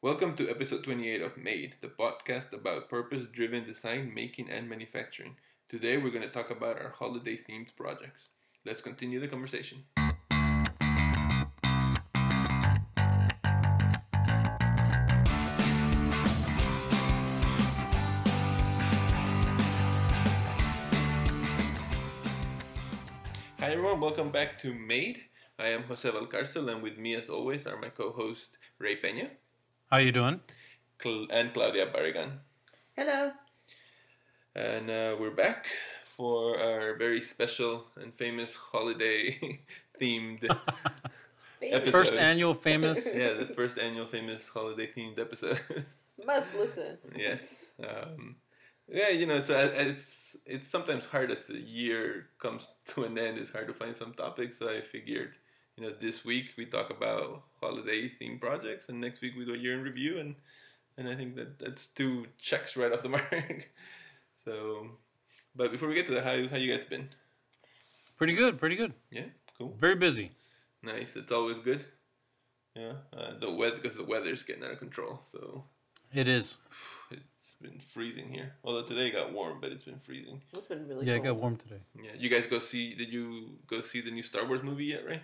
Welcome to episode 28 of Made, the podcast about purpose driven design, making, and manufacturing. Today we're going to talk about our holiday themed projects. Let's continue the conversation. Hi everyone, welcome back to Made. I am Jose Valcarcel, and with me, as always, are my co-host Ray Peña How you doing? Cl- and Claudia Barragan. Hello. And uh, we're back for our very special and famous holiday themed episode. First annual famous. yeah, the first annual famous holiday themed episode. Must listen. yes. Um, yeah, you know, it's, it's it's sometimes hard as the year comes to an end. It's hard to find some topics. So I figured, you know, this week we talk about holiday themed projects, and next week we do a year in review, and and I think that that's two checks right off the mark. so, but before we get to that, how how you guys been? Pretty good, pretty good. Yeah, cool, Very busy. nice. It's always good. Yeah, uh, the weather because the weather's getting out of control. So It is. it's been freezing here. Although today it got warm, but it's been freezing. It's been really Yeah, it got warm today. Yeah, you guys go see? Did you go see the new Star Wars movie yet, Ray?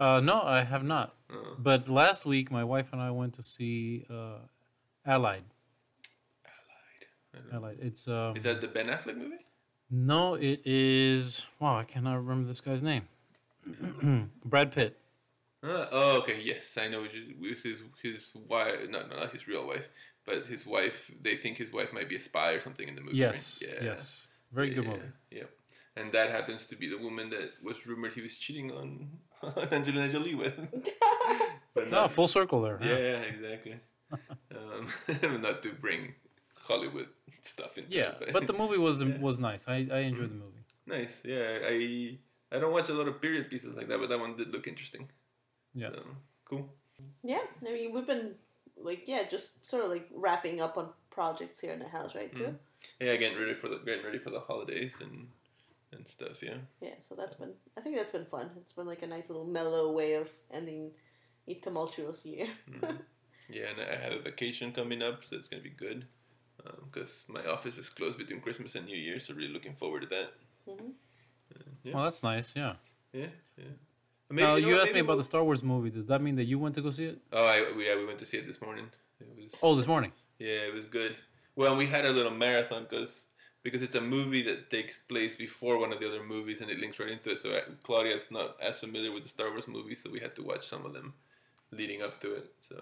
Uh, no, I have not. Uh, But last week, my wife and I went to see uh, Allied. I. Allied. It's um, Is that the Ben Affleck movie? no, it is. Wow, I cannot remember this guy's name. Brad Pitt. Uh, oh, okay. Yes, I know. Which is, with his his wife. No, no, not his real wife, but his wife. They think his wife might be a spy or something in the movie. Yes. right? Yes. Very good yeah, movie. Yeah. And that happens to be the woman that was rumored he was cheating on Angelina Jolie with. but No, not- full circle there. Yeah, yeah, exactly. um, not to bring Hollywood stuff into Yeah, it, but the movie was Yeah. was nice. I, I enjoyed the movie. nice. Yeah, I I don't watch a lot of period pieces like that, but that one did look interesting. Yeah. So, cool. Yeah, I mean we've been like yeah, just sort of like wrapping up on projects here in the house, right? Too. Yeah, getting ready for the getting ready for the holidays and and stuff. Yeah. Yeah, so that's been. I think that's been fun. It's been like a nice little mellow way of ending a tumultuous year. Mhm. yeah, and I have a vacation coming up, so it's gonna be good. Because my office is closed between Christmas and New Year, so really looking forward to that. Mhm. Yeah. Well, that's nice. Yeah. Yeah, yeah. now know you asked me about the we'll- Star Wars movie. Does that mean that you went to go see it? Oh, I, we, yeah, we went to see it this morning. It was Oh, this morning. Yeah, it was good. Well, we had a little marathon because because it's a movie that takes place before one of the other movies and it links right into it. So uh, Claudia's not as familiar with the Star Wars movies, so we had to watch some of them leading up to it. So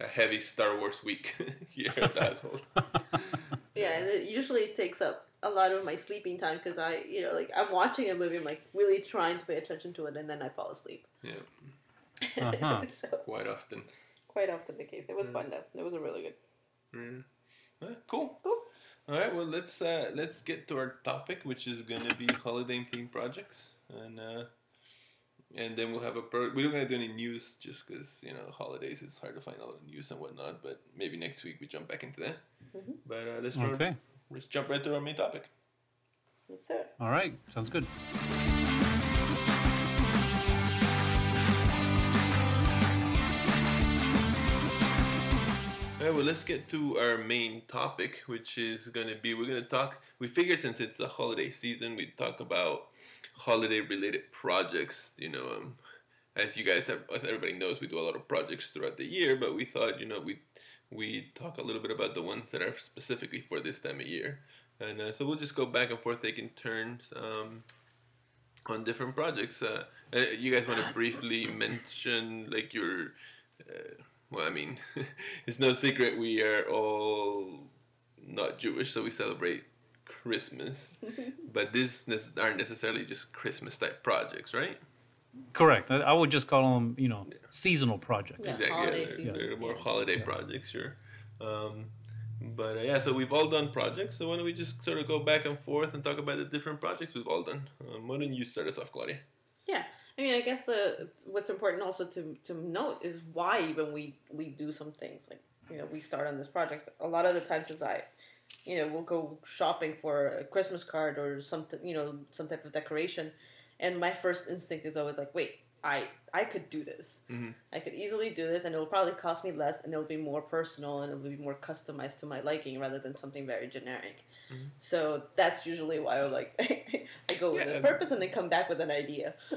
a heavy Star Wars week here at the household. Yeah, and it usually takes up a lot of my sleeping time because I, you know, like I'm watching a movie, I'm like really trying to pay attention to it, and then I fall asleep. Yeah, Uh-huh. so quite often. quite often the case. It was Mm. fun though. It was a really good. Yeah. Uh, cool. Cool. All right. Well, let's uh, let's get to our topic, which is gonna be holiday themed projects, and uh, and then we'll have a. Pro- we're not gonna do any news just because you know holidays. It's hard to find all the news and whatnot. But maybe next week we jump back into that. Mhm. But uh, let's jump- Okay. let's jump right to our main topic. That's it. All right. Sounds good. Right, well, let's get to our main topic, which is going to be we're going to talk. We figured since it's the holiday season, we'd talk about holiday related projects. You know, um, as you guys have, as everybody knows, we do a lot of projects throughout the year, but we thought, you know, we we talk a little bit about the ones that are specifically for this time of year, and uh, so we'll just go back and forth, taking turns. Um, on different projects, uh, uh, you guys want to briefly mention like your uh, well, I mean, it's no secret we are all not Jewish, so we celebrate Christmas. but these nec- aren't necessarily just Christmas type projects, right? Correct. I, I would just call them, you know, seasonal projects. Yeah, holiday they're, they're more yeah. holiday Yeah. projects, sure. Um, but uh, yeah, so we've all done projects. So why don't we just sort of go back and forth and talk about the different projects we've all done? Um, why don't you start us off, Claudia? Yeah, I mean, I guess the what's important also to to note is why even we we do some things like you know we start on this project. A lot of the times as I, you know, we'll go shopping for a Christmas card or something, you know, some type of decoration, and my first instinct is always like, wait, I I could do this. Mhm. I could easily do this, and it will probably cost me less, and it'll be more personal, and it'll be more customized to my liking rather than something very generic. Mhm. So that's usually why I like I go with Yeah, a purpose, and then come back with an idea.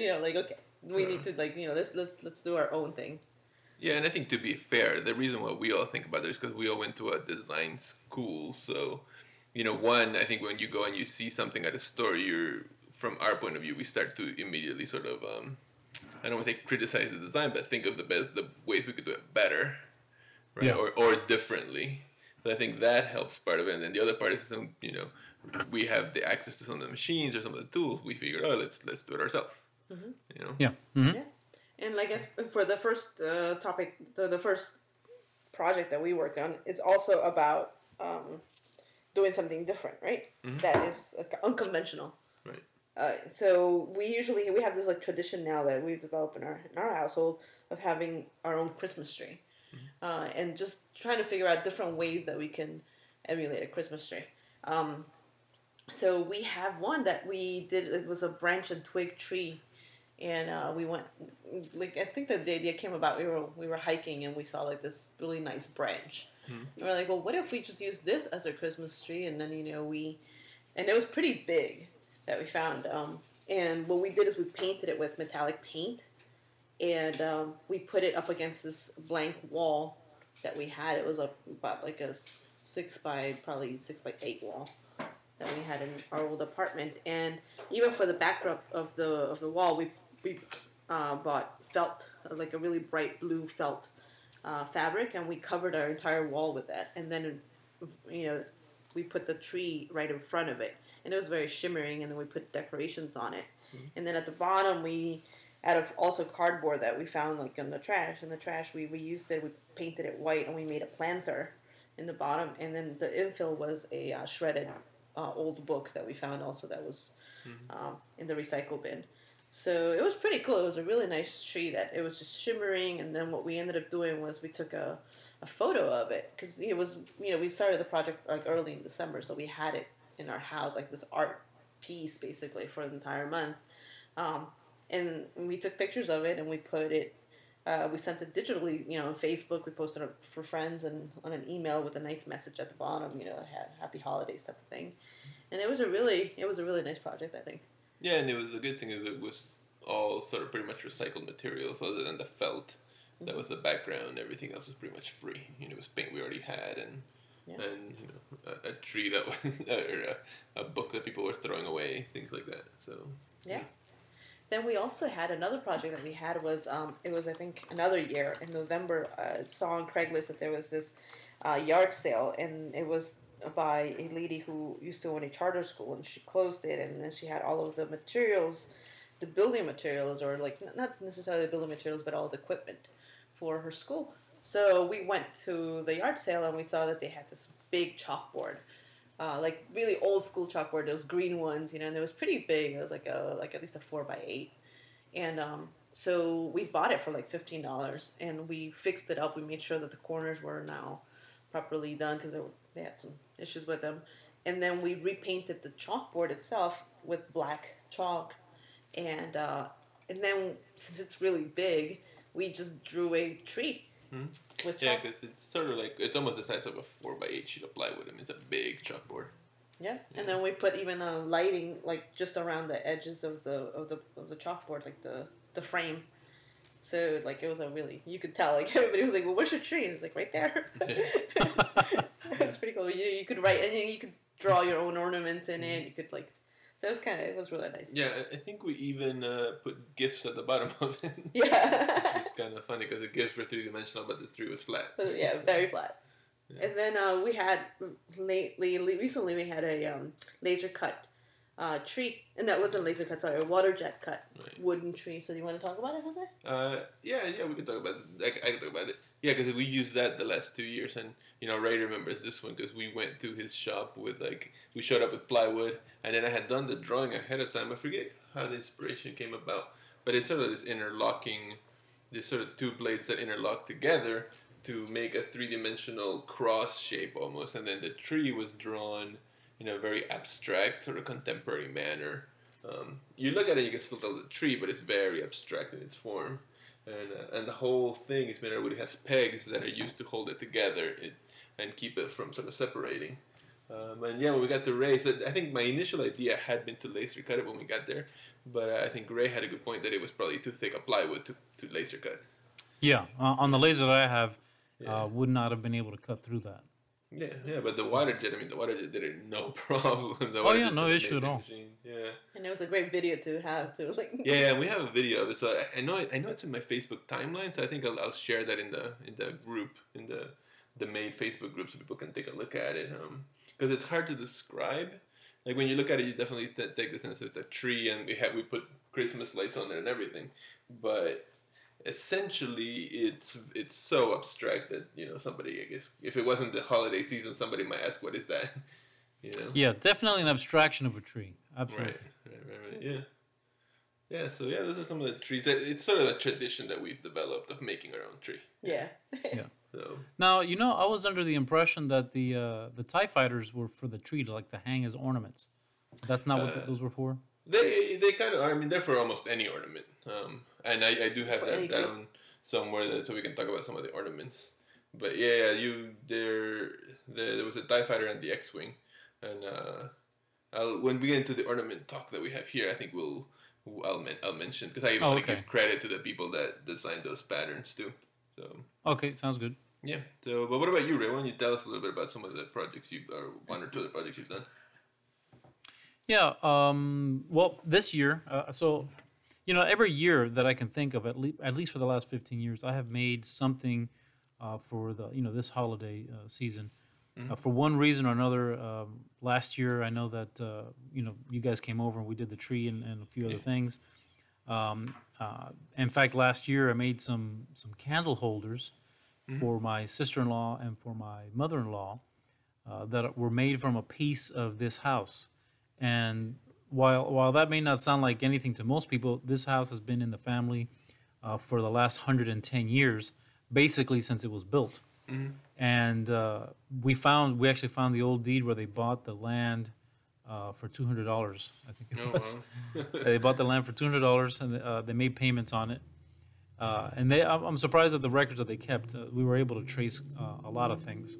you know, like okay, we Yeah. need to like you know let's let's let's do our own thing. Yeah, and I think to be fair, the reason why we all think about it is because we all went to a design school. So, you know, one, I think when you go and you see something at a store, you're from our point of view, we start to immediately sort of, um, I don't want to say criticize the design, but think of the best, the ways we could do it better, right, Yeah. or or differently. So I think that helps part of it, and then the other part is some, you know, we have the access to some of the machines or some of the tools. We figure oh, let's let's do it ourselves. Mhm. You know. Yeah. hmm Yeah. And I guess for the first uh, topic, the, the first project that we worked on it's also about um, doing something different, right? Mhm. That is uh, unconventional. Right. Uh, so we usually we have this like tradition now that we've developed in our in our household of having our own Christmas tree, uh, and just trying to figure out different ways that we can emulate a Christmas tree. Um, so we have one that we did. It was a branch and twig tree, and uh, we went like I think that the idea came about. We were we were hiking and we saw like this really nice branch. Mhm. And we're like, well, what if we just use this as our Christmas tree? And then you know we, and it was pretty big that we found. Um, and what we did is we painted it with metallic paint, and um, we put it up against this blank wall that we had. It was a, about like a six by probably six by eight wall that we had in our old apartment. And even for the backdrop of the of the wall, we we uh, bought felt like a really bright blue felt uh, fabric, and we covered our entire wall with that. And then you know we put the tree right in front of it, and it was very shimmering. And then we put decorations on it. And then at the bottom, we out of also cardboard that we found like in the trash. In the trash, we reused it. We painted it white, and we made a planter in the bottom. And then the infill was a uh, shredded uh, old book that we found also that was um, in the recycle bin. So it was pretty cool. It was a really nice tree that it was just shimmering. And then what we ended up doing was we took a, a photo of it because it was you know we started the project like early in December, so we had it in our house like this art piece basically for the entire month. Um, and we took pictures of it and we put it. Uh, we sent it digitally, you know, on Facebook. We posted it for friends and on an email with a nice message at the bottom, you know, happy holidays type of thing. And it was a really, it was a really nice project, I think. Yeah, and it was the good thing is it was all sort of pretty much recycled materials, other than the felt. That was the background. Everything else was pretty much free. You know, it was paint we already had, and Yeah. and you know, a, a tree that was or a, a book that people were throwing away, things like that. So Yeah. Then we also had another project that we had was um, it was I think another year in November. I saw on Craigslist that there was this uh, yard sale and it was by a lady who used to own a charter school and she closed it and then she had all of the materials, the building materials or like not necessarily the building materials but all the equipment for her school. So we went to the yard sale and we saw that they had this big chalkboard uh, like really old school chalkboard, those green ones, you know, and it was pretty big. It was like a like at least a four by eight, and um, so we bought it for like fifteen dollars, and we fixed it up. We made sure that the corners were now properly done because they had some issues with them, and then we repainted the chalkboard itself with black chalk, and uh, and then since it's really big, we just drew a tree Hmm. with yeah, because it's sort of like it's almost the size of a four by eight sheet of plywood. I mean, it's a big chalkboard. Yeah, and then we put even a lighting like just around the edges of the of the of the chalkboard, like the the frame. So like it was a really you could tell like everybody was like, "Well, where's your tree?" And it's like right there. so it's pretty cool. You you could write and you could draw your own ornaments in it. You could like so it was kind of it was really nice. Yeah, I- think we even uh, put gifts at the bottom of it. Yeah. it's kind of funny because the gifts were three dimensional, but the tree was flat. But yeah, very flat. Yeah. And then uh, we had lately, recently we had a um, laser cut uh, tree, and that wasn't laser cut, sorry, a water jet cut Right. wooden tree. So do you want to talk about it, Jose? Uh, yeah, yeah, we can talk about it. I, I can talk about it. Yeah, because we used that the last two years, and you know, Ray remembers this one because we went to his shop with like we showed up with plywood, and then I had done the drawing ahead of time. I forget how the inspiration came about, but it's sort of this interlocking, this sort of two blades that interlock together to make a three dimensional cross shape almost, and then the tree was drawn in a very abstract, sort of contemporary manner. Um, you look at it, you can still tell the tree, but it's very abstract in its form, and uh, and the whole thing is made out of wood. It has pegs that are used to hold it together it, and keep it from sort of separating. Um, and yeah, when we got to Ray, I think my initial idea had been to laser cut it when we got there, but uh, I think Ray had a good point that it was probably too thick a plywood to, to laser cut. Yeah, uh, on the laser that I have, Yeah. uh, would not have been able to cut through that. Yeah, yeah, but the water jet, I mean, the water jet did it no problem. The Oh, water yeah, no issue at all. Machine. Yeah. And it was a great video to have to like. yeah, yeah, we have a video of it. So I, I know I know it's in my Facebook timeline. So I think I'll, I'll share that in the in the group in the the main Facebook group so people can take a look at it. Um, because it's hard to describe. Like when you look at it, you definitely th- take the sense it's a tree, and we have we put Christmas lights on it and everything. But essentially, it's it's so abstract that you know somebody. I guess if it wasn't the holiday season, somebody might ask, "What is that?" You know. Yeah, definitely an abstraction of a tree. Absolutely. Right, right, right, right. Yeah. Yeah, so yeah, those are some of the trees. That It's sort of a tradition that we've developed of making our own tree. Yeah. Yeah so Now you know I was under the impression that the uh, the Tie Fighters were for the tree to like to hang as ornaments. That's not what th- Uh, those were for. They they kind of are. I mean, they're for almost any ornament. Um, and I, I do have For that any down somewhere that so we can talk about some of the ornaments. But yeah, you there there, there was a Tie Fighter and the X Wing, and uh, I'll, when we get into the ornament talk that we have here, I think we'll I'll men- I'll mention because I even Oh, want to okay. give credit to the people that designed those patterns too. So. Okay, sounds good. Yeah. So, but what about you, Ray? Why don't you tell us a little bit about some of the projects you or one or two of the projects you've done? Yeah. Um, well, this year, uh, so you know, every year that I can think of, at least at least for the last fifteen years, I have made something uh, for the you know this holiday uh, season. Uh, for one reason or another, um, last year I know that uh, you know you guys came over and we did the tree and, and a few other Yeah. things. Um, uh, in fact, last year I made some some candle holders for my sister-in-law and for my mother-in-law uh, that were made from a piece of this house. And while while that may not sound like anything to most people, this house has been in the family uh, for the last 110 years, basically since it was built. And uh, we found we actually found the old deed where they bought the land uh, for two hundred dollars. I think it Oh, was. wow. they bought the land for two hundred dollars, and uh, they made payments on it. Uh, and they, I'm surprised at the records that they kept. Uh, we were able to trace uh, a lot of things.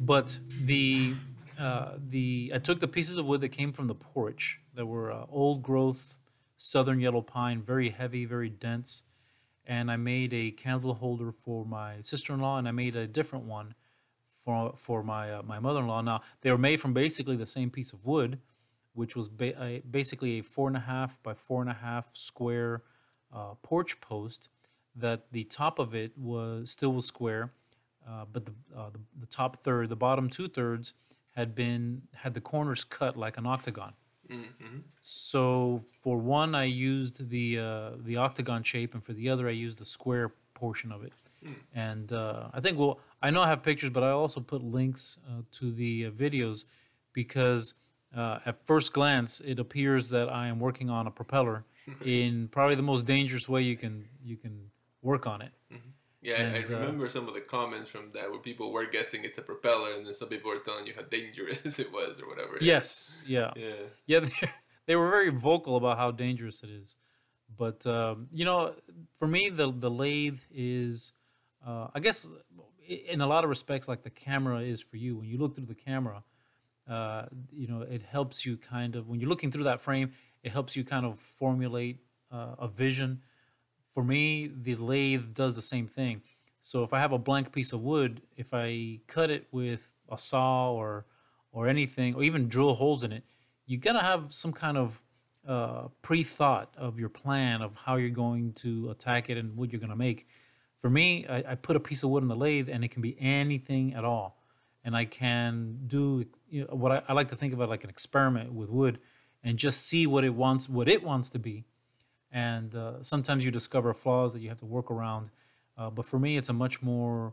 But the uh, the I took the pieces of wood that came from the porch that were uh, old growth southern yellow pine, very heavy, very dense, and I made a candle holder for my sister-in-law, and I made a different one for for my uh, my mother-in-law. Now they were made from basically the same piece of wood, which was ba- basically a four and a half by four and a half square uh, porch post. That the top of it was still was square, uh, but the, the the top third, the bottom two thirds, had been had the corners cut like an octagon. Mm-hmm. So for one, I used the uh, the octagon shape, and for the other, I used the square portion of it. And uh, I think well, I know I have pictures, but I also put links uh, to the uh, videos because uh, at first glance, it appears that I am working on a propeller in probably the most dangerous way you can you can work on it. Yeah, I- And, I uh, remember some of the comments from that where people were guessing it's a propeller, and then some people were telling you how dangerous it was or whatever. Yes, yeah. Yeah. Yeah, they, they were very vocal about how dangerous it is. But um, you know, for me, the the lathe is, uh, I guess, in a lot of respects, like the camera is for you. When you look through the camera, uh, you know, it helps you kind of when you're looking through that frame, it helps you kind of formulate uh, a vision. For me, the lathe does the same thing. So if I have a blank piece of wood, if I cut it with a saw or or anything, or even drill holes in it, you gotta have some kind of uh, pre-thought of your plan of how you're going to attack it and what you're gonna make. For me, I, I put a piece of wood in the lathe, and it can be anything at all, and I can do you know, what I, I like to think of it like an experiment with wood, and just see what it wants, what it wants to be, and uh, sometimes you discover flaws that you have to work around. Uh, but for me, it's a much more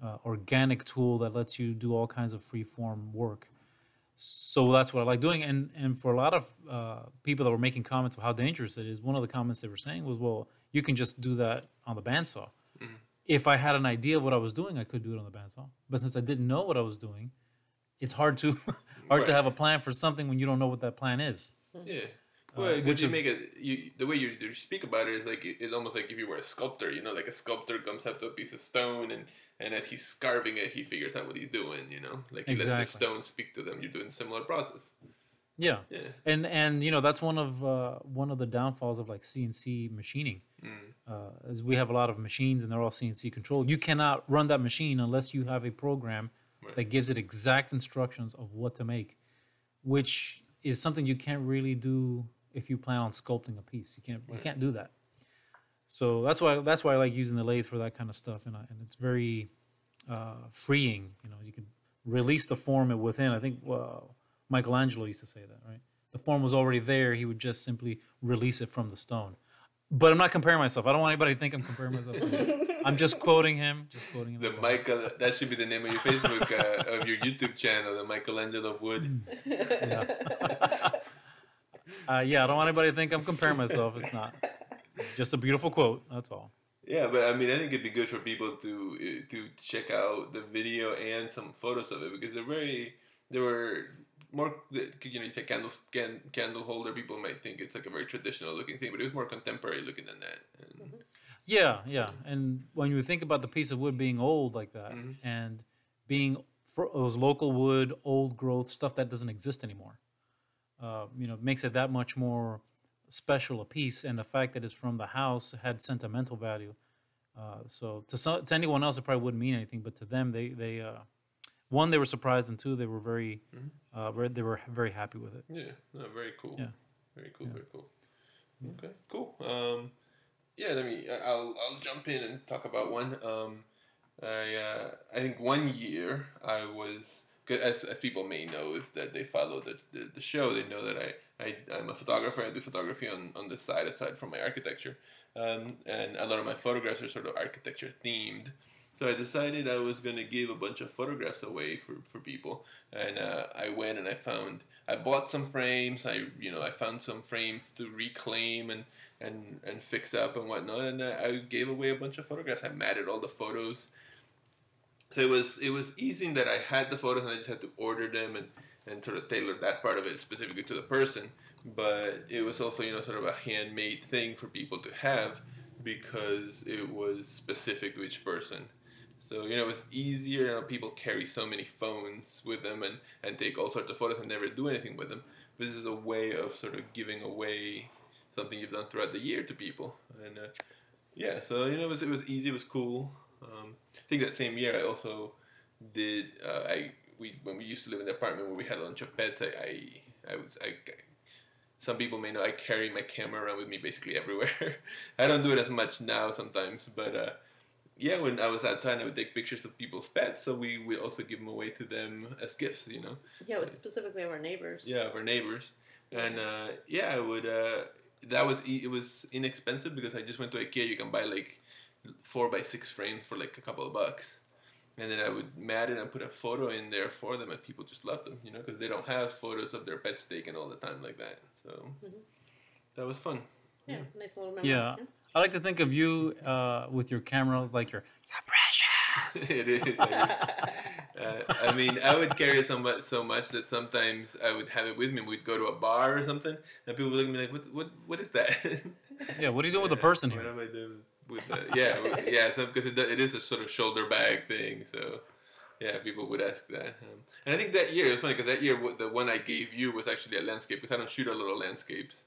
uh, organic tool that lets you do all kinds of free form work. So that's what I like doing. And and for a lot of uh, people that were making comments of how dangerous it is, one of the comments they were saying was, "Well, you can just do that on the bandsaw." If I had an idea of what I was doing, I could do it on the bandsaw. But since I didn't know what I was doing, it's hard to hard to have a plan for something when you don't know what that plan is. Yeah. Uh, Well, which which you is make it you the way you, you speak about it is like it's almost like if you were a sculptor, you know, like a sculptor comes up to a piece of stone and and as he's carving it, he figures out what he's doing, you know, like he lets the stone speak to them. You're doing a similar process. yeah, Yeah. and and you know that's one of uh, one of the downfalls of like CNC machining. Mm. uh, is we have a lot of machines and they're all CNC controlled. You cannot run that machine unless you have a program Right. that gives it exact instructions of what to make, which is something you can't really do if you plan on sculpting a piece. You can't you can't do that. So that's why that's why I like using the lathe for that kind of stuff, and I, and it's very uh, freeing. You know, you can release the form within. I think uh, Michelangelo used to say that, right? The form was already there. He would just simply release it from the stone. But I'm not comparing myself. I don't want anybody to think I'm comparing myself. I'm just quoting him. Just quoting him. The that's all. Michael that should be the name of your Facebook uh, of your YouTube channel, the Michelangelo Wood. Yeah. uh, yeah, I don't want anybody to think I'm comparing myself. It's not. Just a beautiful quote. That's all. Yeah, but I mean, I think it'd be good for people to uh, to check out the video and some photos of it because they're very they were more you know you take candle can, candle holder people might think it's like a very traditional looking thing but it was more contemporary looking than that and, Yeah, yeah. And when you think about the piece of wood being old like that Mhm. and being for it was local wood, old growth, stuff that doesn't exist anymore, uh, you know, makes it that much more special a piece. And the fact that it's from the house had sentimental value. Uh, so to some, to anyone else, it probably wouldn't mean anything, but to them, they they uh, one they were surprised, and two they were very Mhm. uh, they were very happy with it. yeah no, very cool Yeah. very cool Yeah. very cool okay cool um yeah let me I- I'll I'll jump in and talk about one um I uh, I think one year I was as, as people may know if that they follow the, the, the show they know that I, I I'm a photographer. I do photography on, on the side aside from my architecture. Um, and a lot of my photographs are sort of architecture themed. So I decided I was going to give a bunch of photographs away for, for people. And uh, I went and I found I bought some frames. I you know I found some frames to reclaim and and, and fix up and whatnot. And uh, I gave away a bunch of photographs. I matted all the photos so it was it was easy that I had the photos and I just had to order them and, and sort of tailor that part of it specifically to the person. But it was also, you know, sort of a handmade thing for people to have because it was specific to each person. So, you know, it's easier. You know, people carry so many phones with them and, and take all sorts of photos and never do anything with them. But this is a way of sort of giving away something you've done throughout the year to people. And uh, yeah, so, you know, it was, it was easy, it was cool. Um, I think that same year I also did. Uh, I we when we used to live in the apartment where we had a bunch of pets. I I, I was I. Some people may know I carry my camera around with me basically everywhere. I don't do it as much now sometimes, but uh, yeah, when I was outside, I would take pictures of people's pets, so we would also give them away to them as gifts. You know, Yeah, it was specifically of our neighbors. yeah, of our neighbors, and uh, yeah, I would. Uh, that was it was inexpensive because I just went to IKEA. You can buy like four by six frame for like a couple of bucks, and then I would mat it and put a photo in there for them, and people just love them, you know, because they don't have photos of their pets taken all the time like that. So Mhm. that was fun. Yeah, nice little memory. Yeah. I like to think of you uh, with your cameras like you're you're precious. it is. I mean, uh, I mean, I would carry so much, so much that sometimes I would have it with me. We'd go to a bar or something, and people would look at me like, "What? What? What is that?" Yeah, what are you doing with the Yeah, person What here? am I doing with that? Yeah, w- yeah. Because it, it is a sort of shoulder bag thing, so yeah, people would ask that. Um, and I think that year it was funny because that year the one I gave you was actually a landscape because I don't shoot a lot of landscapes,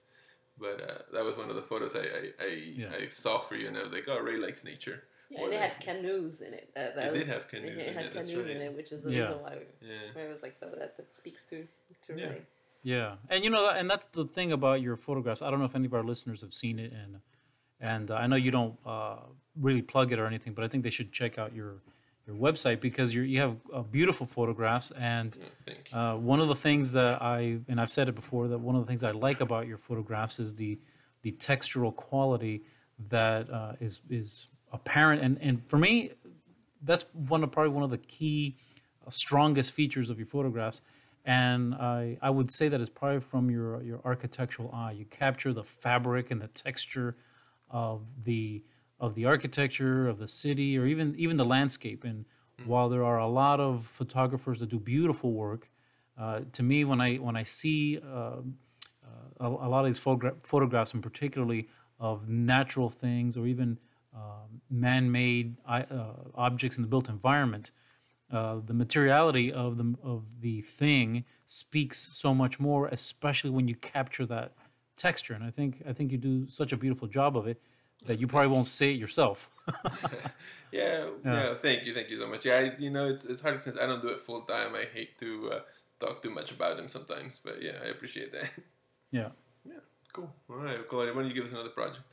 but uh, that was one of the photos I I, I, Yeah. I saw for you, and I was like, oh, Ray likes nature. Yeah, and it had canoes in it. That, that It was, did have canoes It in had it. That's canoes in it, which is the Yeah. reason why, Yeah. why it was like oh, that, that speaks to to Yeah. Ray. Yeah, and you know, and that's the thing about your photographs. I don't know if any of our listeners have seen it, and and uh, I know you don't uh, really plug it or anything, but I think they should check out your your website because you you have uh, beautiful photographs. And Yeah, thank you. uh, one of the things that I and I've said it before that one of the things I like about your photographs is the the textural quality that uh, is is apparent. And and for me, that's one of probably one of the key uh, strongest features of your photographs and I, I would say that it's probably from your your architectural eye you capture the fabric and the texture of the of the architecture of the city or even even the landscape. And while there are a lot of photographers that do beautiful work uh, to me when I when I see uh, uh, a, a lot of these photogra- photographs, and particularly of natural things or even um, man-made uh, objects in the built environment, uh, the materiality of the of the thing speaks so much more, especially when you capture that texture. And I think I think you do such a beautiful job of it that you probably won't say it yourself. Yeah, Yeah. yeah, Thank you, thank you so much. Yeah, I, you know, it's it's hard since I don't do it full time. I hate to uh, talk too much about them sometimes, but yeah, I appreciate that. yeah. yeah, cool. All right, Claudia, why don't you give us another project?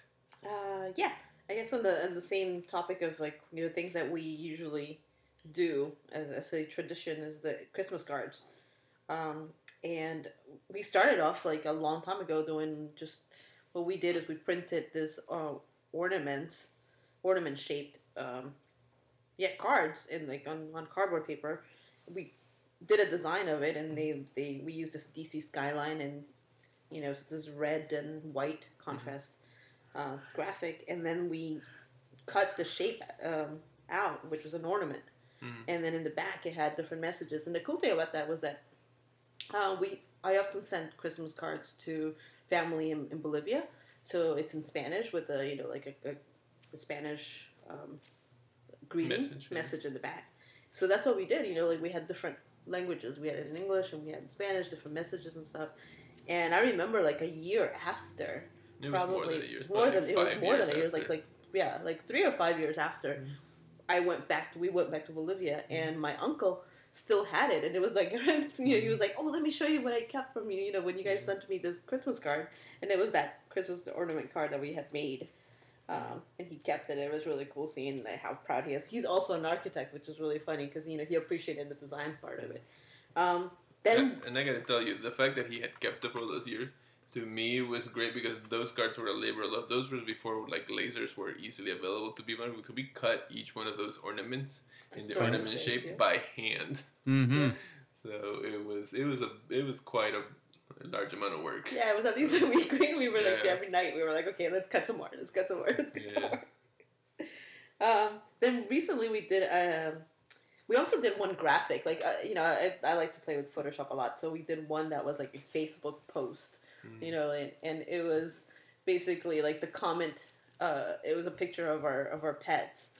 Uh, yeah, I guess on the on the same topic of like you know things that we usually do as, as a tradition is the Christmas cards, um, and we started off like a long time ago doing just what we did is we printed this uh, ornaments, ornament shaped um, yeah cards in like on, on cardboard paper. We did a design of it and they, they we used this DC skyline and you know this red and white contrast uh, graphic, and then we cut the shape um, out, which was an ornament. And then in the back, it had different messages. And the cool thing about that was that uh, we I often sent Christmas cards to family in, in Bolivia, so it's in Spanish with a you know like a, a, a Spanish um, greeting Message, message, in the back. So that's what we did. You know, like we had different languages. We had it in English and we had in Spanish, different messages and stuff. And I remember like a year after, It probably more than year. More than it was more than a year. It was like like yeah, like three or five years after. I went back. To, we went back to Bolivia, and my uncle still had it, and it was like you know he was like, oh, let me show you what I kept from you. You know when you guys sent me this Christmas card, and it was that Christmas ornament card that we had made. Um, and he kept it. It was really cool seeing like, how proud he is. He's also an architect, which is really funny because you know he appreciated the design part of it. Um, then And, I gotta tell you, the fact that he had kept it for all those years, to me, was great because those cards were a labor of love. Those were before like lasers were easily available to be. So we cut each one of those ornaments in the ornament shape, shape yeah. by hand. Mm-hmm. So it was it was a it was quite a large amount of work. Yeah, it was at least a week. We we were like every night. We were like, okay, let's cut some more. Let's cut some more. Let's cut some more. Um, then recently we did. Um, we also did one graphic. Like uh, you know, I, I like to play with Photoshop a lot. So we did one that was like a Facebook post. You know, and, and it was basically like the comment. Uh, it was a picture of our of our pets.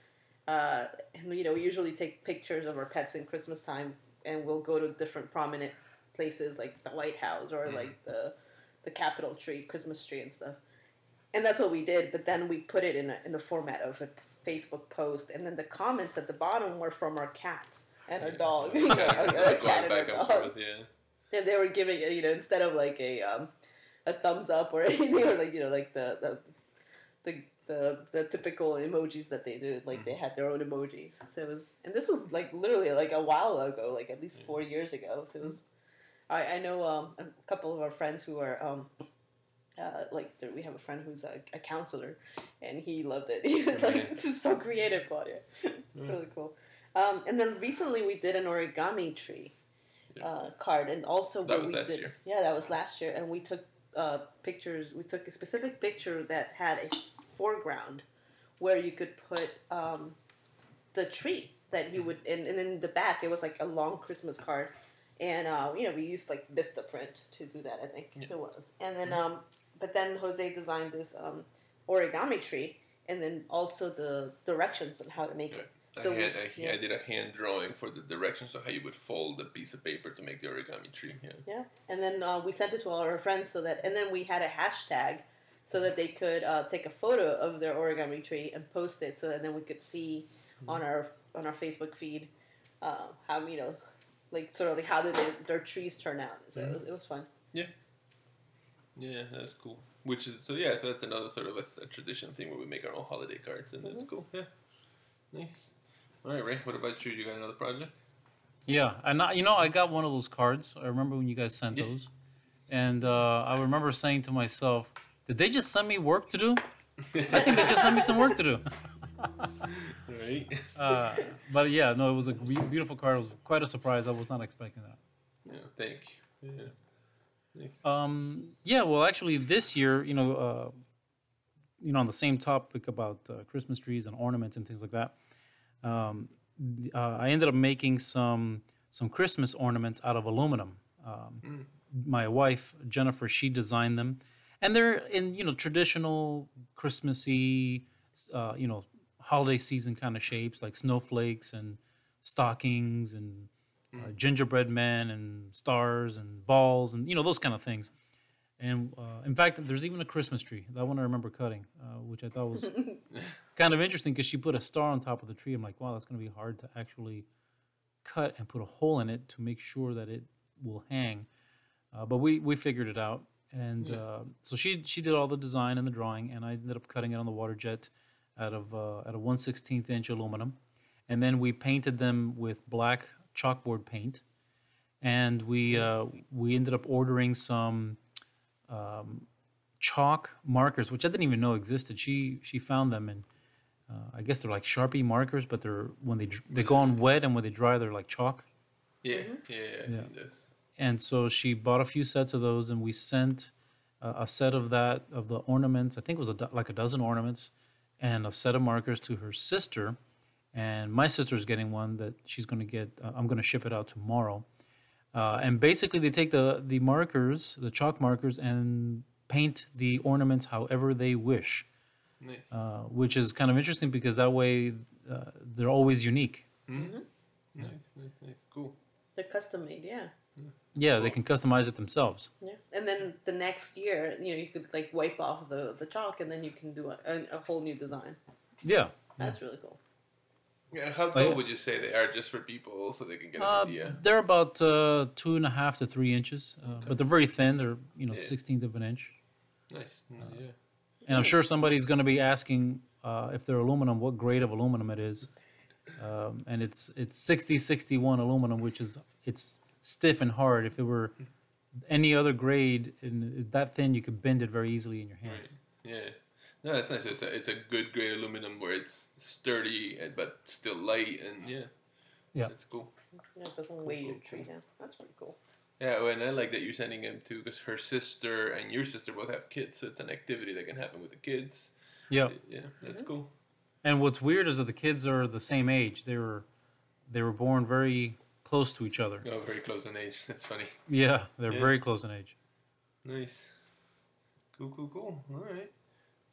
Uh, and you know, we usually take pictures of our pets in Christmas time, and we'll go to different prominent places like the White House or Mhm. like the the Capitol tree, Christmas tree, and stuff. And that's what we did. But then we put it in a, in the format of a Facebook post, and then the comments at the bottom were from our cats and our dog, you know, our, our cat and our back and dog forth, yeah. and they were giving it, you know, instead of like a um, a thumbs up or anything, or like you know, like the the the the, the typical emojis that they do. Like they had their own emojis. So it was, and this was like literally like a while ago, like at least four years ago. So it was. I I know um, a couple of our friends who are um. Uh, like we have a friend who's a, a counselor, and he loved it. He was like, "This is so creative, Claudia." it's Yeah. really cool. Um, and then recently we did an origami tree Yeah. uh, card, and also That we did. year. Yeah, that was last year, and we took uh, pictures. We took a specific picture that had a foreground where you could put um, the tree that you would, and, and in the back it was like a long Christmas card, and uh, you know we used like Vistaprint to do that. I think Yeah. it was, and then um, but then Jose designed this um, origami tree, and then also the directions on how to make it. I, we had, I, yeah. I did a hand drawing for the directions of how you would fold a piece of paper to make the origami tree. Yeah. Yeah, and then uh, we sent it to all our friends so that, and then we had a hashtag so that they could uh, take a photo of their origami tree and post it, so that then we could see on our on our Facebook feed uh, how you know, like sort of like how did their, their trees turn out. So it, was, it was fun. Yeah, Yeah, that's cool. Which is so yeah, so that's another sort of a, a tradition thing where we make our own holiday cards, and that's Mhm. cool. Yeah, nice. All right, Ray. What about you? You got another project? Yeah, and I, you know, I got one of those cards. I remember when you guys sent Yeah. those, and uh, I remember saying to myself, "Did they just send me work to do? I think they just sent me some work to do." right. Uh, but yeah, no, it was a beautiful card. It was quite a surprise. I was not expecting that. Yeah. Thank you. Yeah. Nice. Um, yeah, well, actually, this year, you know, uh, you know, on the same topic about uh, Christmas trees and ornaments and things like that, um, uh, I ended up making some some Christmas ornaments out of aluminum. Um, Mm. My wife Jennifer, she designed them, and they're in you know traditional Christmassy, uh, you know, holiday season kind of shapes like snowflakes and stockings and uh, gingerbread men and stars and balls and you know those kind of things. And uh, in fact, there's even a Christmas tree. That one I remember cutting, uh, which I thought was kind of interesting because she put a star on top of the tree. I'm like, wow, that's going to be hard to actually cut and put a hole in it to make sure that it will hang. Uh, but we we figured it out, and uh, so she she did all the design and the drawing, and I ended up cutting it on the water jet out of uh, out of 1/16th inch aluminum, and then we painted them with black chalkboard paint, and we uh, we ended up ordering some um, chalk markers, which I didn't even know existed. She she found them, and uh, I guess they're like Sharpie markers, but they're when they they go on wet, and when they dry, they're like chalk. Yeah, yeah, yeah, I've Yeah. seen those. And so she bought a few sets of those, and we sent uh, a set of that of the ornaments. I think it was a, do- like a dozen ornaments, and a set of markers to her sister. And my sister's getting one that she's going to get. Uh, I'm going to ship it out tomorrow. Uh, and basically, they take the the markers, the chalk markers, and paint the ornaments however they wish, Nice. uh, which is kind of interesting because that way uh, they're always unique. Mm-hmm. Nice, nice, nice. Cool. They're custom made, yeah. Yeah, they can customize it themselves. Yeah, and then the next year, you know, you could like wipe off the the chalk, and then you can do a, a, a whole new design. Yeah. That's really cool. Yeah, how Oh, tall yeah. would you say they are just for people so they can get an Uh, idea? they're about uh, two and a half to three inches, uh, but they're very thin. They're you know Yeah. sixteenth of an inch, Nice. Mm, yeah. and I'm sure somebody's going to be asking uh, if they're aluminum, what grade of aluminum it is, um, and it's it's 60 61 aluminum, which is it's stiff and hard. If it were any other grade and that thin, you could bend it very easily in your hands. Right. Yeah. No, that's nice. It's a, it's a good grade aluminum where it's sturdy and but still light and yeah. Yeah. That's cool. Yeah, it doesn't weigh your tree down. That's pretty cool. Yeah, and I like that you're sending him too because her sister and your sister both have kids, so it's an activity that can happen with the kids. Yeah, Yeah, that's mm-hmm. cool. and what's weird is that the kids are the same age. They were they were born very close to each other. Oh, very close in age. That's funny. Yeah, they're Yeah. very close in age. Nice. Cool, cool, cool. All right.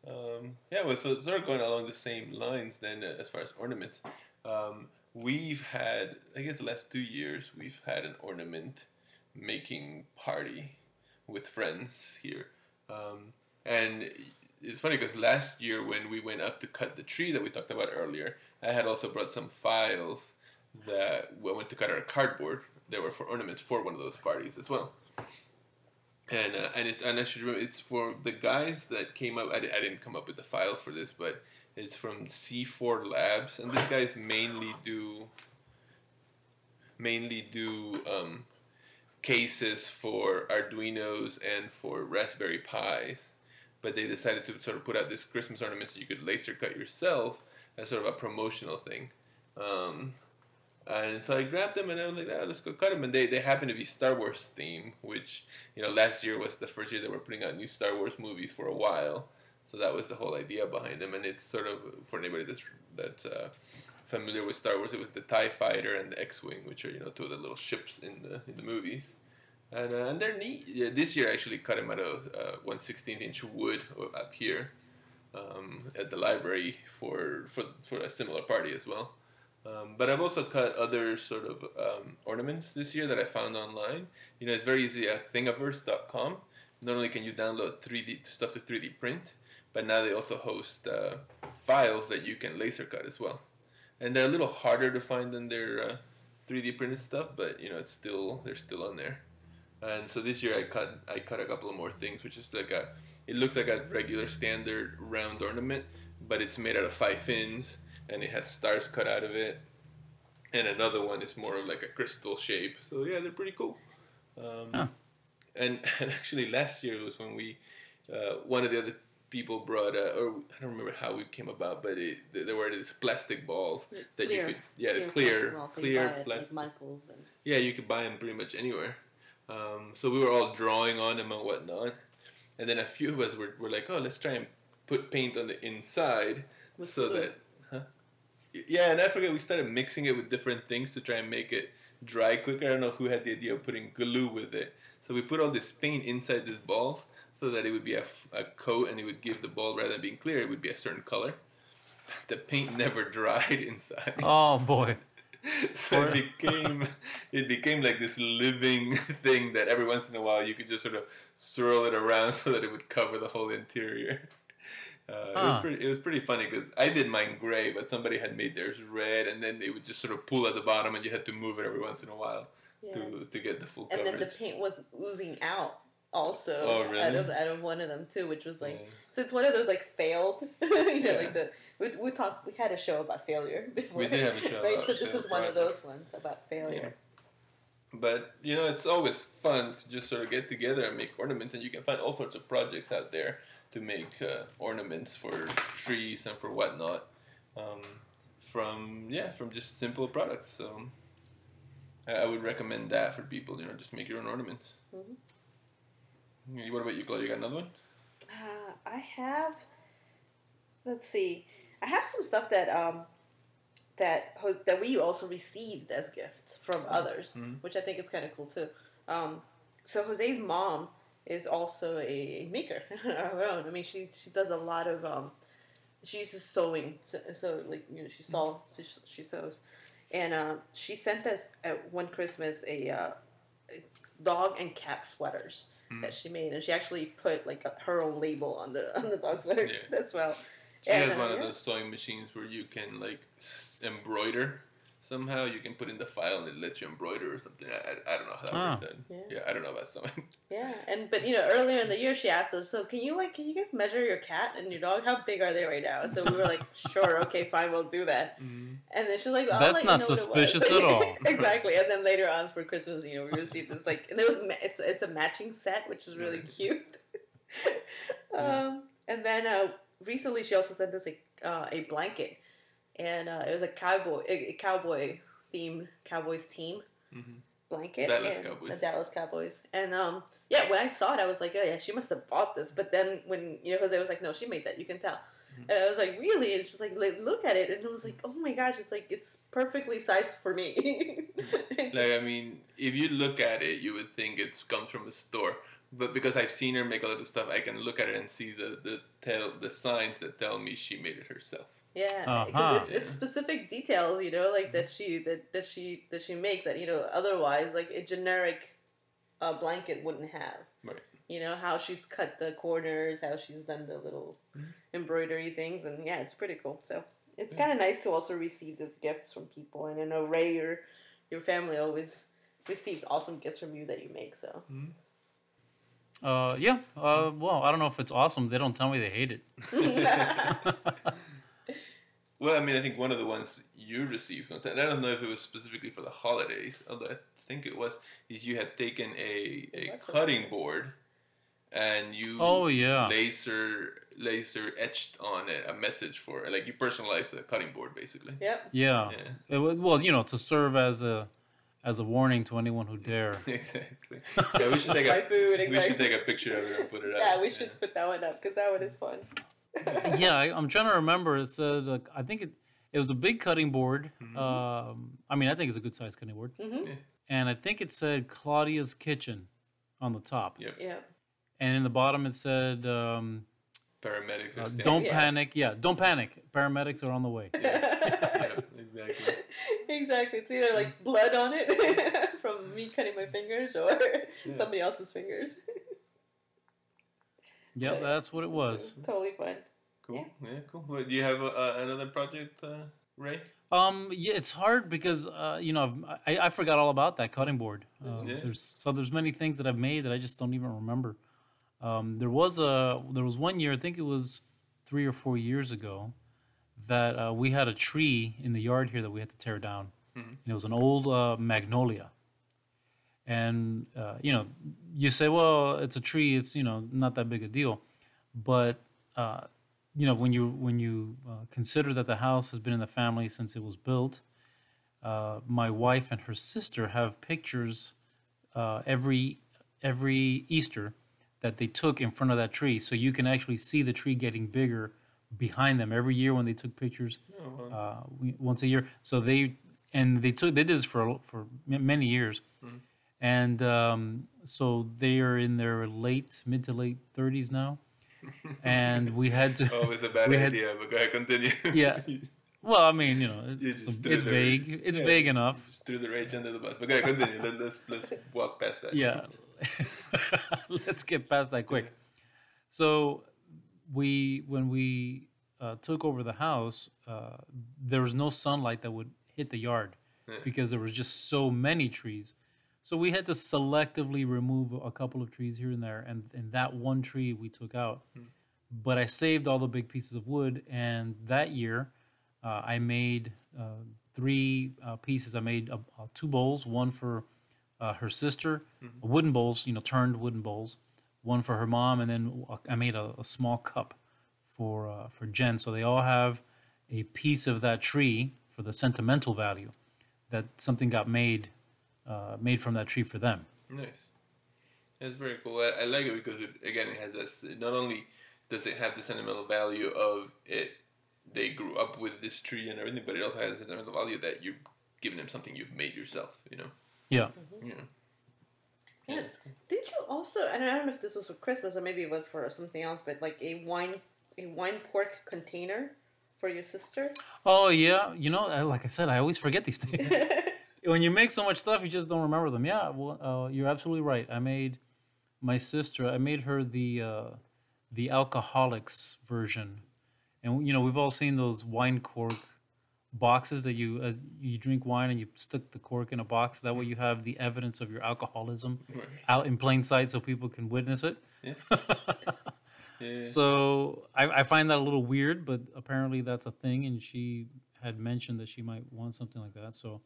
Um, yeah, well, so sort of going along the same lines then, uh, as far as ornaments. Um, we've had, I guess, the last two years, we've had an ornament making party with friends here. Um, and it's funny because last year when we went up to cut the tree that we talked about earlier, I had also brought some files that we went to cut of cardboard. They were for ornaments for one of those parties as well and uh, and it's and I should remember it's for the guys that came up. I, I didn't come up with the file for this, but it's from C4 Labs, and these guys mainly do mainly do um, cases for Arduino's and for Raspberry Pis. But they decided to sort of put out this Christmas ornament so you could laser cut yourself as sort of a promotional thing. Um, and so I grabbed them and I was like, ah, let's go cut them. And they, they happen to be Star Wars theme, which, you know, last year was the first year they were putting out new Star Wars movies for a while. So that was the whole idea behind them. And it's sort of, for anybody that's, that's uh, familiar with Star Wars, it was the TIE Fighter and the X Wing, which are, you know, two of the little ships in the, in the movies. And, uh, and they're neat. Yeah, this year I actually cut them out of uh, 116 inch wood up here um, at the library for, for, for a similar party as well. Um, but I've also cut other sort of um, ornaments this year that I found online. You know, it's very easy at thingiverse.com. Not only can you download 3D stuff to 3D print, but now they also host uh, files that you can laser cut as well. And they're a little harder to find than their uh, 3D printed stuff, but you know, it's still they're still on there. And so this year I cut I cut a couple of more things, which is like a it looks like a regular standard round ornament, but it's made out of five fins and it has stars cut out of it. And another one is more of like a crystal shape. So yeah, they're pretty cool. Um, Huh. and, and actually last year was when we uh, one of the other people brought uh, or I don't remember how we came about, but it, there were these plastic balls that you could yeah the clear plastic balls, so clear buy it plastic like Michaels and yeah, you could buy them pretty much anywhere. Um, so we were all drawing on them and whatnot. And then a few of us were, were like, oh, let's try and put paint on the inside With so glue. that. Yeah, and I forget we started mixing it with different things to try and make it dry quicker. I don't know who had the idea of putting glue with it. So we put all this paint inside these balls so that it would be a coat and it would give the ball rather than being clear, it would be a certain color. But the paint never dried inside. Oh boy. so it became it became like this living thing that every once in a while you could just sort of swirl it around so that it would cover the whole interior. Uh, it, was pretty, it was pretty funny because I did mine gray, but somebody had made theirs red, and then it would just sort of pull at the bottom, and you had to move it every once in a while Yeah. to, to get the full And coverage. then the paint was oozing out also Oh, out of out of one of them too, which was like Yeah. so it's one of those like failed you know Yeah. like the we, we talked we had a show about failure before We did have a show right about so this is one of those ones about failure But you know, it's always fun to just sort of get together and make ornaments, and you can find all sorts of projects out there to make uh, ornaments for trees and for whatnot. Um, from yeah, from just simple products. So I, I would recommend that for people. You know, just make your own ornaments. Mhm. What about you, Claudia? You got another one? Uh, I have. Let's see. I have some stuff that um, that ho- that we also received as gifts from others, Mhm. which I think is kind of cool too. Um, so Jose's mom is also a maker of her own. I mean, she she does a lot of um, she uses sewing. So, so like you know, she saw she, she sews, and uh, she sent us at one Christmas a, uh, a dog and cat sweaters Mm. that she made, and she actually put like a, her own label on the on the dog sweaters Yeah. as well. She And, has uh, one of those sewing machines where you can like s- embroider somehow. You can put in the file and it lets you embroider or something. I, I, I don't know how that Ah. works. I- Yeah. yeah, I don't know about sewing. Yeah, and but you know earlier in the year she asked us, so can you like can you guys measure your cat and your dog? How big are they right now? So we were like, sure, okay, fine, we'll do that. And then she's like, I'll That's you not know suspicious at all. exactly. And then later on for Christmas, you know, we received this like, and it was it's it's a matching set, which is really cute. um, and then uh, recently she also sent us a uh, a blanket, and uh, it was a cowboy a, cowboy themed Cowboys team Mhm. blanket. Dallas and- Cowboys. The Dallas Cowboys. And um, yeah, when I saw it, I was like, oh yeah, she must have bought this. But then when you know Jose was like, no, she made that. You can tell. Mm-hmm. And I was like, really? And she's like, like, look at it. And I was like, oh my gosh, it's like it's perfectly sized for me. Like I mean, if you look at it, you would think it's comes from a store. But because I've seen her make a lot of stuff, I can look at it and see the the tell the signs that tell me she made it herself. Yeah, because Uh-huh. it's, it's specific details, you know, like that she that, that she that she makes that you know otherwise like a generic uh, blanket wouldn't have. Right. You know how she's cut the corners, how she's done the little Mm-hmm. embroidery things, and yeah, it's pretty cool. So it's kind of nice to also receive these gifts from people, and I know Ray, your your family always receives awesome gifts from you that you make. So Uh, yeah. Uh, well, I don't know if it's awesome. They don't tell me they hate it. Well, I mean, I think one of the ones you received, and I don't know if it was specifically for the holidays, although I think it was, is you had taken a, a cutting board and you Oh yeah. laser laser etched on it a message for like you personalized the cutting board basically. yep. Yeah. Yeah, It would, well, you know, to serve as a as a warning to anyone who dare. exactly. Yeah, we should take My a food, we should take a picture of it and put it out. Yeah, we should put that one up because that one is fun. Yeah, I, I'm trying to remember. It said, uh, I think it it was a big cutting board. Mhm. Um, I mean, I think it's a good sized cutting board, hmm and I think it said Claudia's Kitchen on the top, Yep. Yeah. and in the bottom it said, um, Paramedics are uh, "Don't Yeah. panic." Yeah, don't panic. Paramedics are on the way. Yeah, exactly. exactly. It's either like blood on it from me cutting my fingers or somebody else's fingers. Yep, that's what it was. It's totally fun. Cool. Yeah, cool. Well, do you have uh, another project, uh, Ray? Um, yeah, it's hard because uh, you know I, I forgot all about that cutting board. Uh, Yeah. There's so there's many things that I've made that I just don't even remember. Um, there was a there was one year I think it was three or four years ago that uh, we had a tree in the yard here that we had to tear down. Mhm. And it was an old uh, magnolia. And uh, you know, you say, well, it's a tree. It's you know not that big a deal, but uh, you know when you when you uh, consider that the house has been in the family since it was built uh, my wife and her sister have pictures uh, every every easter that they took in front of that tree so you can actually see the tree getting bigger behind them every year when they took pictures Oh, uh, we, once a year. So they and they took they did this for for many years, Mhm. And um, so they are in their late mid to late thirties now, and we had to. Oh, it's a bad we had- idea, but go ahead, continue. Yeah. Well, I mean, you know, it's, You it's, it's the- vague. It's yeah. vague enough. Just threw the rage under the bus. But go ahead, continue. Let, let's let's walk past that. Yeah. Let's get past that quick. So, we when we uh, took over the house, uh, there was no sunlight that would hit the yard Yeah. because there was just so many trees. So we had to selectively remove a couple of trees here and there, and and that one tree we took out. But I saved all the big pieces of wood, and that year, uh, I made uh, three uh, pieces. I made uh, uh, two bowls, one for uh, her sister, wooden bowls, you know, turned wooden bowls, one for her mom, and then I made a, a small cup for uh, for Jen. So they all have a piece of that tree for the sentimental value that something got made uh, made from that tree for them. Nice. That's very cool. I, I like it because it, again, it has this. Not only does it have the sentimental value of it, they grew up with this tree and everything, but it also has the sentimental value that you've given them something you've made yourself. You know. Yeah. Yeah. Yeah. Did you also? And I don't know if this was for Christmas or maybe it was for something else, but like a wine, a wine cork container for your sister. Oh yeah. You know, like I said, I always forget these things. when you make so much stuff, you just don't remember them. Yeah, well, uh, you're absolutely right. I made my sister. I made her the uh, the alcoholics version, and you know we've all seen those wine cork boxes that you uh, you drink wine and you stick the cork in a box. That way you have the evidence of your alcoholism Right. out in plain sight, so people can witness it. Yeah. Yeah. So I, I find that a little weird, but apparently that's a thing, and she had mentioned that she might want something like that. So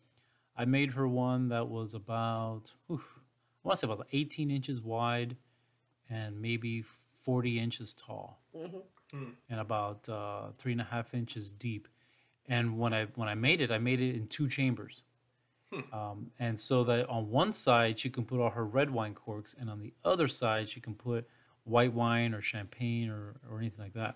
I made her one that was about, oof, I want to say about 18 inches wide and maybe 40 inches tall, Mhm. and about uh, three and a half inches deep. And when I when I made it, I made it in two chambers. Um, and so that on one side she can put all her red wine corks, and on the other side she can put white wine or champagne or, or anything like that.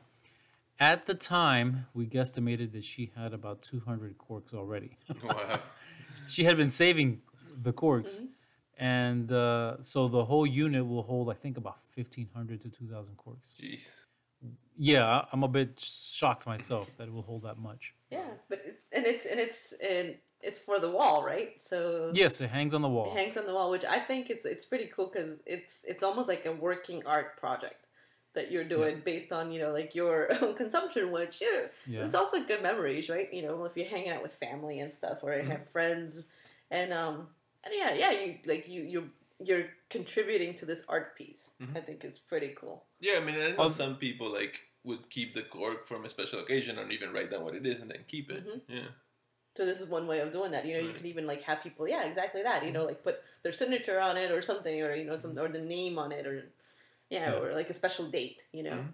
At the time, we guesstimated that she had about 200 corks already. wow. she had been saving the corks, and uh, so the whole unit will hold, I think, about 1,500 to 2,000 corks. Jeez. Yeah, I'm a bit shocked myself that it will hold that much. Yeah, but it's and it's and it's and it's for the wall, right? So Yes, it hangs on the wall. it wall. hangs on the wall, which I think it's it's pretty cool because it's it's almost like a working art project that you're doing based on you know like your own consumption, which yeah, Yeah. it's also good memories, right? You know, if you're hanging out with family and stuff, or you Mm-hmm. have friends, and um, and yeah, yeah, you like you you you're contributing to this art piece. Mm-hmm. I think it's pretty cool. Yeah, I mean, I know Well- some people like would keep the cork from a special occasion, or even write down what it is and then keep it. Mhm. Yeah. So this is one way of doing that. You know, you can even like have people, yeah, exactly that. You know, like put their signature on it or something, or you know, some or the name on it, or yeah, Yeah. or like a special date. You know, Mhm.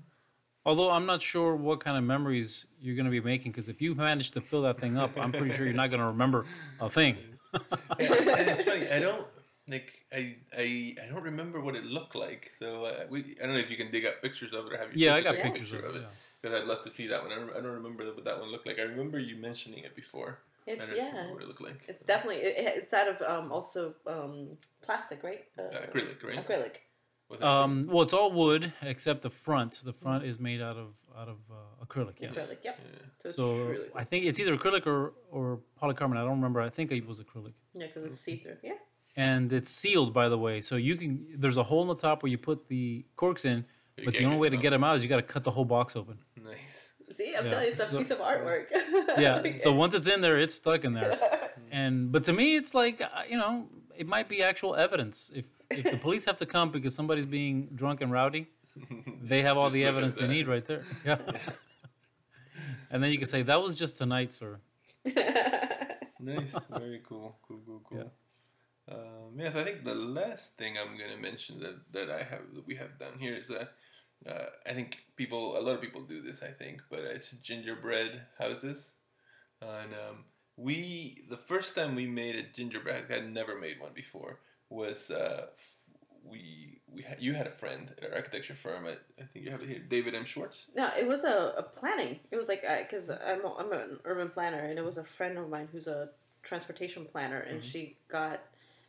Although I'm not sure what kind of memories you're going to be making, because if you manage to fill that thing up, I'm pretty sure you're not going to remember a thing. and it's funny. I don't like. I I I don't remember what it looked like. So uh, we. I don't know if you can dig up pictures of it or have your Yeah, I sister got a pictures picture of it. yeah. Because I'd love to see that one. I don't, I don't remember what that one looked like. I remember you mentioning it before. It's yeah, remember what it looked like. it's definitely it, it- it's out of um also um plastic, right? Uh, Uh, acrylic, right? Acrylic. With Um, well, it's all wood except the front. The front is made out of out of uh, acrylic. Yes. Acrylic. Yep. Yeah. So, So really cool. I think it's either acrylic or or polycarbonate. I don't remember. I think it was acrylic. yeah, because it's see through. Yeah. And it's sealed, by the way. So you can. There's a hole in the top where you put the corks in, You but the only way to them get them out is you got to cut the whole box open. Nice. See, I'm Yeah, telling you, it's a so- piece of artwork. Yeah. So once it's in there, it's stuck in there. And but to me, it's like uh, you know, it might be actual evidence. If if the police have to come because somebody's being drunk and rowdy, they have all Just the evidence they need right there. Yeah. and then you can say that was just tonight, sir. nice. Very cool. Cool. Cool. Cool. Um, yes, I think the last thing I'm gonna mention that, that I have that we have done here is that uh, I think people a lot of people do this I think, but it's gingerbread houses, and um, we the first time we made a gingerbread I had never made one before was uh, we we had, you had a friend at our architecture firm. I, I think you have it here, David M. Schwartz. No, it was a, a planning. It was like because I'm a, I'm an urban planner, and it was a friend of mine who's a transportation planner, and Mhm. she got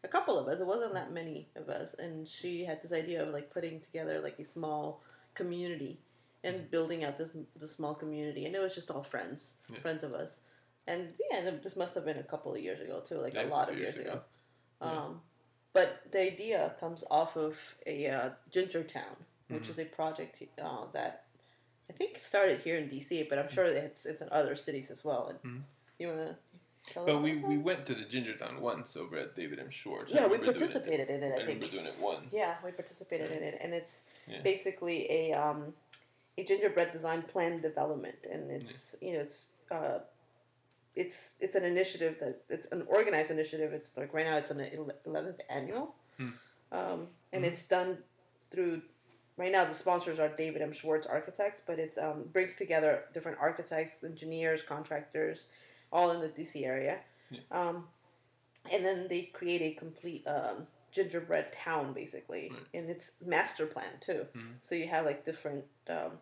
a couple of us. It wasn't that many of us, and she had this idea of like putting together like a small community and building out this the small community, and it was just all friends, Yeah. friends of us. And yeah, this must have been a couple of years ago too, like Yeah, a lot of years years ago. ago. Yeah. But the idea comes off of a uh, Ginger Town, which Mhm. is a project uh, that I think started here in DC, but I'm sure it's it's in other cities as well. And Mhm. you wanna tell But we, we went to the Ginger Town once over at David M. I yeah, we doing it. participated in it. I I think doing it once. yeah, we participated in it, and it's Yeah. basically a um, a gingerbread design plan development, and it's you know it's. Uh, it's it's an initiative that it's an organized initiative. It's like right now it's an eleventh annual, Hmm. um, and Mhm. it's done through. Right now, the sponsors are David M. Schwartz Architects, but it um, brings together different architects, engineers, contractors, all in the DC area, Yeah. um, and then they create a complete um, gingerbread town, basically, Right. and it's master plan too. Mhm. So you have like different um,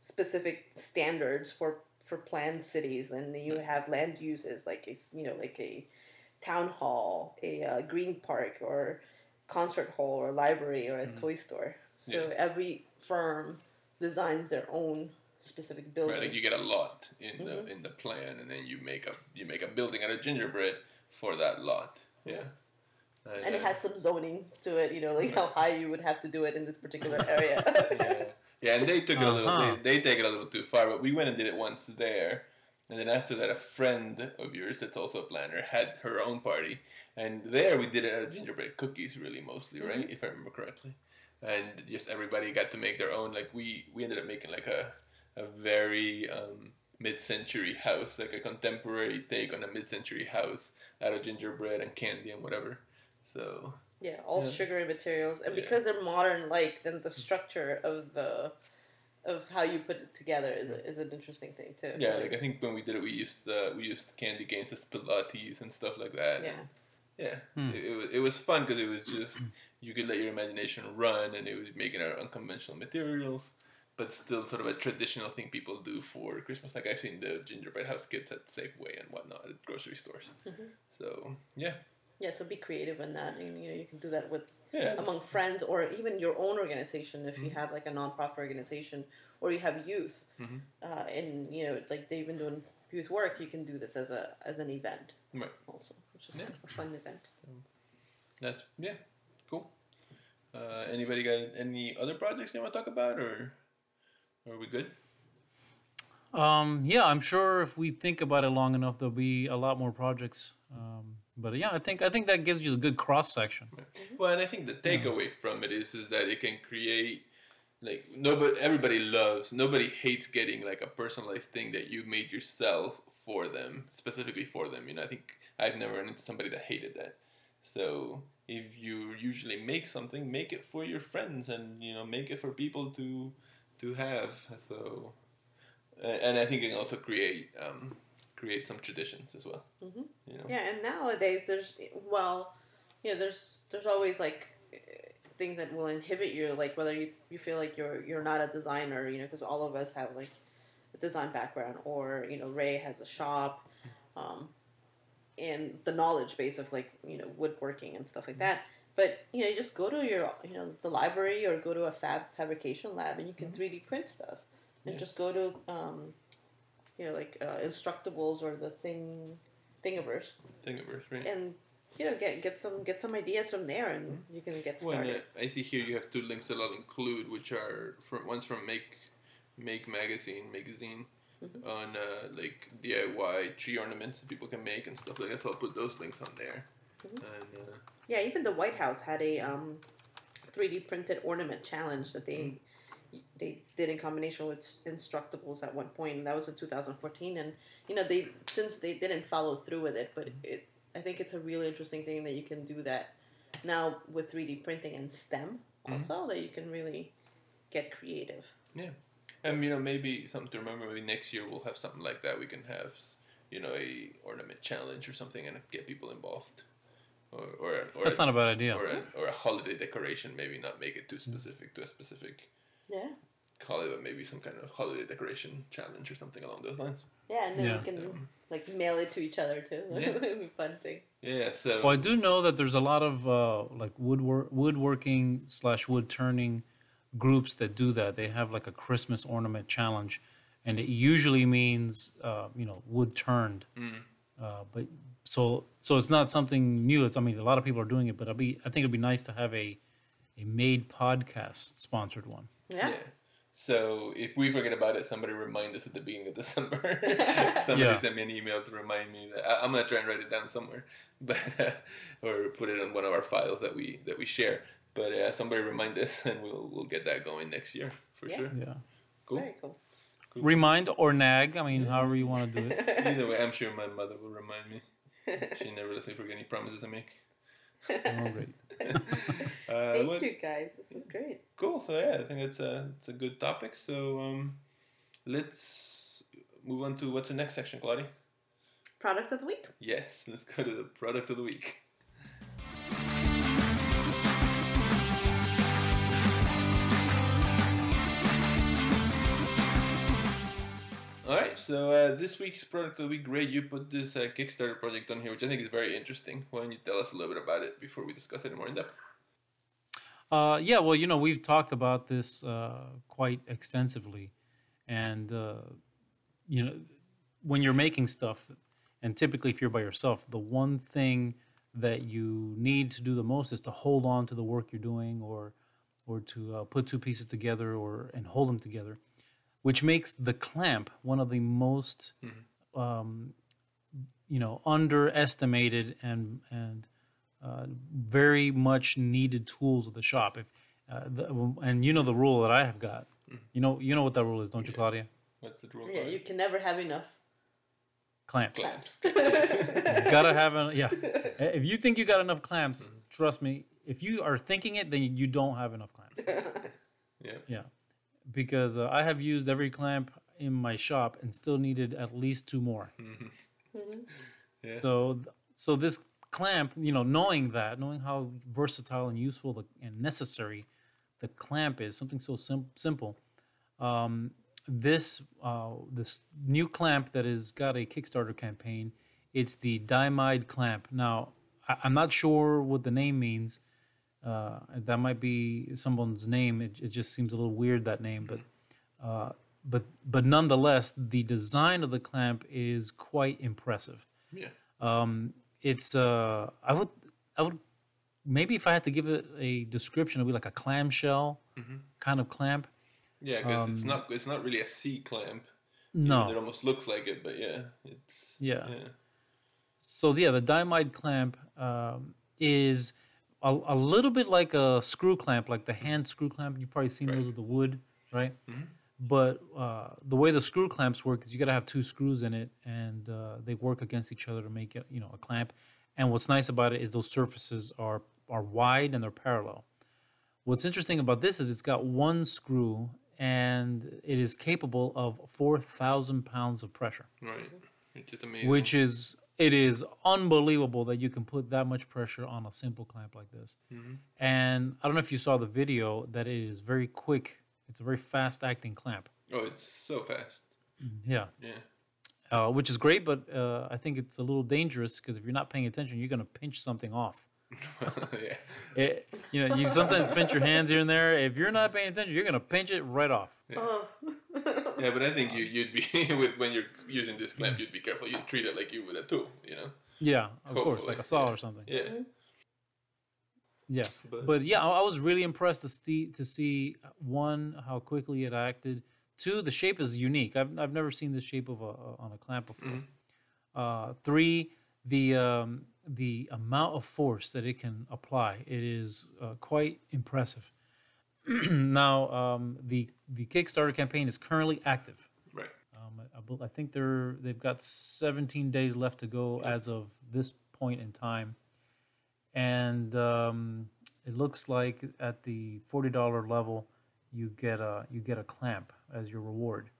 specific standards for for planned cities, and you have land uses like a you know like a town hall, a uh, green park, or concert hall, or library, or a Mhm. toy store. So Yeah. every firm designs their own specific building. Right, like you get a lot in the Mhm. in the plan, and then you make a you make a building out of gingerbread for that lot. Yeah, and it uh, has some zoning to it, you know, like how high you would have to do it in this particular area. yeah. Yeah, and they took it a little. Uh-huh. They, they take it a little too far, but we went and did it once there, and then after that, a friend of yours that's also a planner had her own party, and there we did it out of gingerbread cookies, really mostly, right, Mm-hmm. if I remember correctly, and just everybody got to make their own. Like we we ended up making like a a very um, mid-century house, like a contemporary take on a mid-century house out of gingerbread and candy and whatever. So Yeah, all Yeah. sugary materials, and Yeah. because they're modern, like then the structure of the of how you put it together is, a, is an interesting thing too. yeah, like I think when we did it, we used uh, we used candy canes as pilotis and stuff like that. yeah, Yeah, Hmm. it, it, was, it was fun because it was just you could let your imagination run, and it was making out of unconventional materials, but still sort of a traditional thing people do for Christmas. Like I've seen the gingerbread house kits at Safeway and whatnot at grocery stores. Mhm. So yeah, yeah. So be creative in that, and you know you can do that with yeah, among friends or even your own organization if you Mhm. have like a nonprofit organization or you have youth, Mhm. uh, and you know like they've been doing youth work. You can do this as a as an event, Right. Also, which is Yeah. a fun event. that's yeah, cool. Uh, anybody got any other projects they want to talk about, or are we good? Um, yeah, I'm sure if we think about it long enough, there'll be a lot more projects. Um, but yeah, I think I think that gives you a good cross section. Well, and I think the takeaway from it is is that it can create like nobody everybody loves nobody hates getting like a personalized thing that you made yourself for them specifically for them you know? I think i've never run into somebody that hated that. So if you usually make something make it for your friends and you know make it for people to to have so. And i think it can also create um create some traditions as well Mhm. you know Yeah, and nowadays there's well, you know, there's there's always like things that will inhibit you, like whether you you feel like you're you're not a designer, you know, because all of us have like a design background, or you know, Ray has a shop, um, and the knowledge base of like you know woodworking and stuff like that. But you know, you just go to your you know the library or go to a fab fabrication lab, and you can three D print stuff, and Yeah. just go to um, you know like uh, Instructables or the thing Thingiverse thingiverse right and you know get get some get some ideas from there and you can get Well, started. uh, I see here you have two links that I'll include, which are from one's from Make Make Magazine magazine Mhm. on uh, like DIY tree ornaments that people can make and stuff like that. So I'll put those links on there. Mhm. And uh, Yeah, even the White House had a um, 3D printed ornament challenge that they they did in combination with Instructables at one point, and that was in 2014. And you know they since they didn't follow through with it, but it I think it's a really interesting thing that you can do that now with 3D printing and STEM Mhm. also that you can really get creative. Yeah, and you know maybe something to remember. Maybe next year we'll have something like that. We can have you know a ornament challenge or something and get people involved. or or, or That's not a bad idea. or a, or a holiday decoration. Maybe not make it too specific to a specific Yeah. holiday, but maybe some kind of holiday decoration challenge or something along those lines. Yeah, and then Yeah. we can like mail it to each other too. Yeah. It'd be a fun thing. Yeah. So Well, I do know that there's a lot of uh, like woodwork, woodworking slash wood turning groups that do that. They have like a Christmas ornament challenge, and it usually means uh, you know wood turned. Mm. Uh, but so so it's not something new. It's I mean a lot of people are doing it, but I'll be I think it'd be nice to have a a made podcast sponsored one. Yeah. Yeah. So if we forget about it, somebody remind us at the beginning of December. somebody Yeah. send me an email to remind me that I, I'm gonna try and write it down somewhere, but or put it on one of our files that we that we share. But uh, somebody remind us, and we'll we'll get that going next year for Yeah. sure. Yeah. Cool. Very cool. Remind or nag. I mean, however you want to do it. Either way, I'm sure my mother will remind me. She never lets me forget any promises I make. Oh, great. Uh, Thank what- you guys. This is great. Cool. So yeah, I think it's a it's a good topic. So um, let's move on to what's the next section, Claudia. Product of the week. Yes, let's go to the product of the week. All right, so uh, this week's product of the week, Ray, you put this uh, Kickstarter project on here, which I think is very interesting. Why don't you tell us a little bit about it before we discuss it more in depth? Uh, yeah, well, you know, we've talked about this uh, quite extensively, and uh, you know, when you're making stuff, and typically if you're by yourself, the one thing that you need to do the most is to hold on to the work you're doing, or or to uh, put two pieces together, or and hold them together, which makes the clamp one of the most, um, you know, underestimated and and uh, very much needed tools of the shop. If uh, the, and you know the rule that I have got, you know you know what that rule is, don't you, Claudia? What's the rule? Yeah, you can never have enough Clamps. clamps. Gotta have a yeah. If you think you got enough clamps, trust me. If you are thinking it, then you don't have enough clamps. Yeah. Yeah, because uh, I have used every clamp in my shop and still needed at least two more. Yeah. So so this clamp, you know, knowing that, knowing how versatile and useful the, and necessary the clamp is, something so sim- simple. Um, this uh, this new clamp that has got a Kickstarter campaign, it's the Diamide clamp. Now, I, I'm not sure what the name means. Uh, that might be someone's name. It, it just seems a little weird that name, but uh, but but nonetheless, the design of the clamp is quite impressive. Yeah. Um, it's uh, I would I would maybe if I had to give it a description, it would be like a clamshell kind of clamp. Yeah, because it's Um, not it's not really a C clamp. Even It almost looks like it, but yeah, it's yeah. yeah. So yeah, the diamide clamp um, is a, a little bit like a screw clamp, like the hand screw clamp. You've probably seen Right. those with the wood, right? Mhm. But uh, the way the screw clamps work is you got to have two screws in it, and uh, they work against each other to make it, you know, a clamp. And what's nice about it is those surfaces are are wide and they're parallel. What's interesting about this is it's got one screw, and it is capable of four thousand pounds of pressure Right. Which is amazing. which is it is unbelievable that you can put that much pressure on a simple clamp like this. Mhm. And I don't know if you saw the video that it is very quick. It's a very fast acting clamp. Oh, it's so fast. Yeah, Yeah. uh, which is great, but uh, I think it's a little dangerous because if you're not paying attention, you're gonna pinch something off. yeah. It, you know, you sometimes pinch your hands here and there. If you're not paying attention, you're gonna pinch it right off. Oh. Yeah, but I think you you'd be with, when you're using this clamp, you'd be careful. You'd treat it like you would a tool, you know. Yeah, of course, like a saw yeah. or something. Yeah. Yeah. But, But yeah, I I was really impressed to see to see one how quickly it acted. Two, the shape is unique. I've I've never seen this shape of a on a clamp before. Mhm. Uh, three, the um, the amount of force that it can apply it is uh, quite impressive. now, um, the the Kickstarter campaign is currently active. right. Um, I, I think they're they've got 17 days left to go as of this point in time, and um, it looks like at the forty dollar level, you get a you get a clamp as your reward.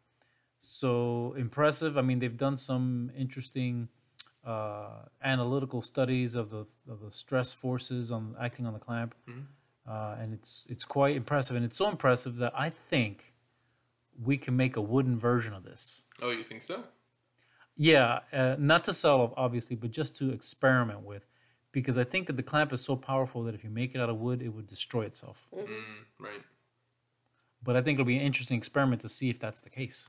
So impressive. I mean, they've done some interesting uh, analytical studies of the of the stress forces on acting on the clamp, uh, and it's it's quite impressive. And it's so impressive that I think we can make a wooden version of this. Oh, you think so? Yeah, uh, not to sell, obviously, but just to experiment with, because I think that the clamp is so powerful that if you make it out of wood, it would destroy itself. Mm, right. But I think it'll be an interesting experiment to see if that's the case.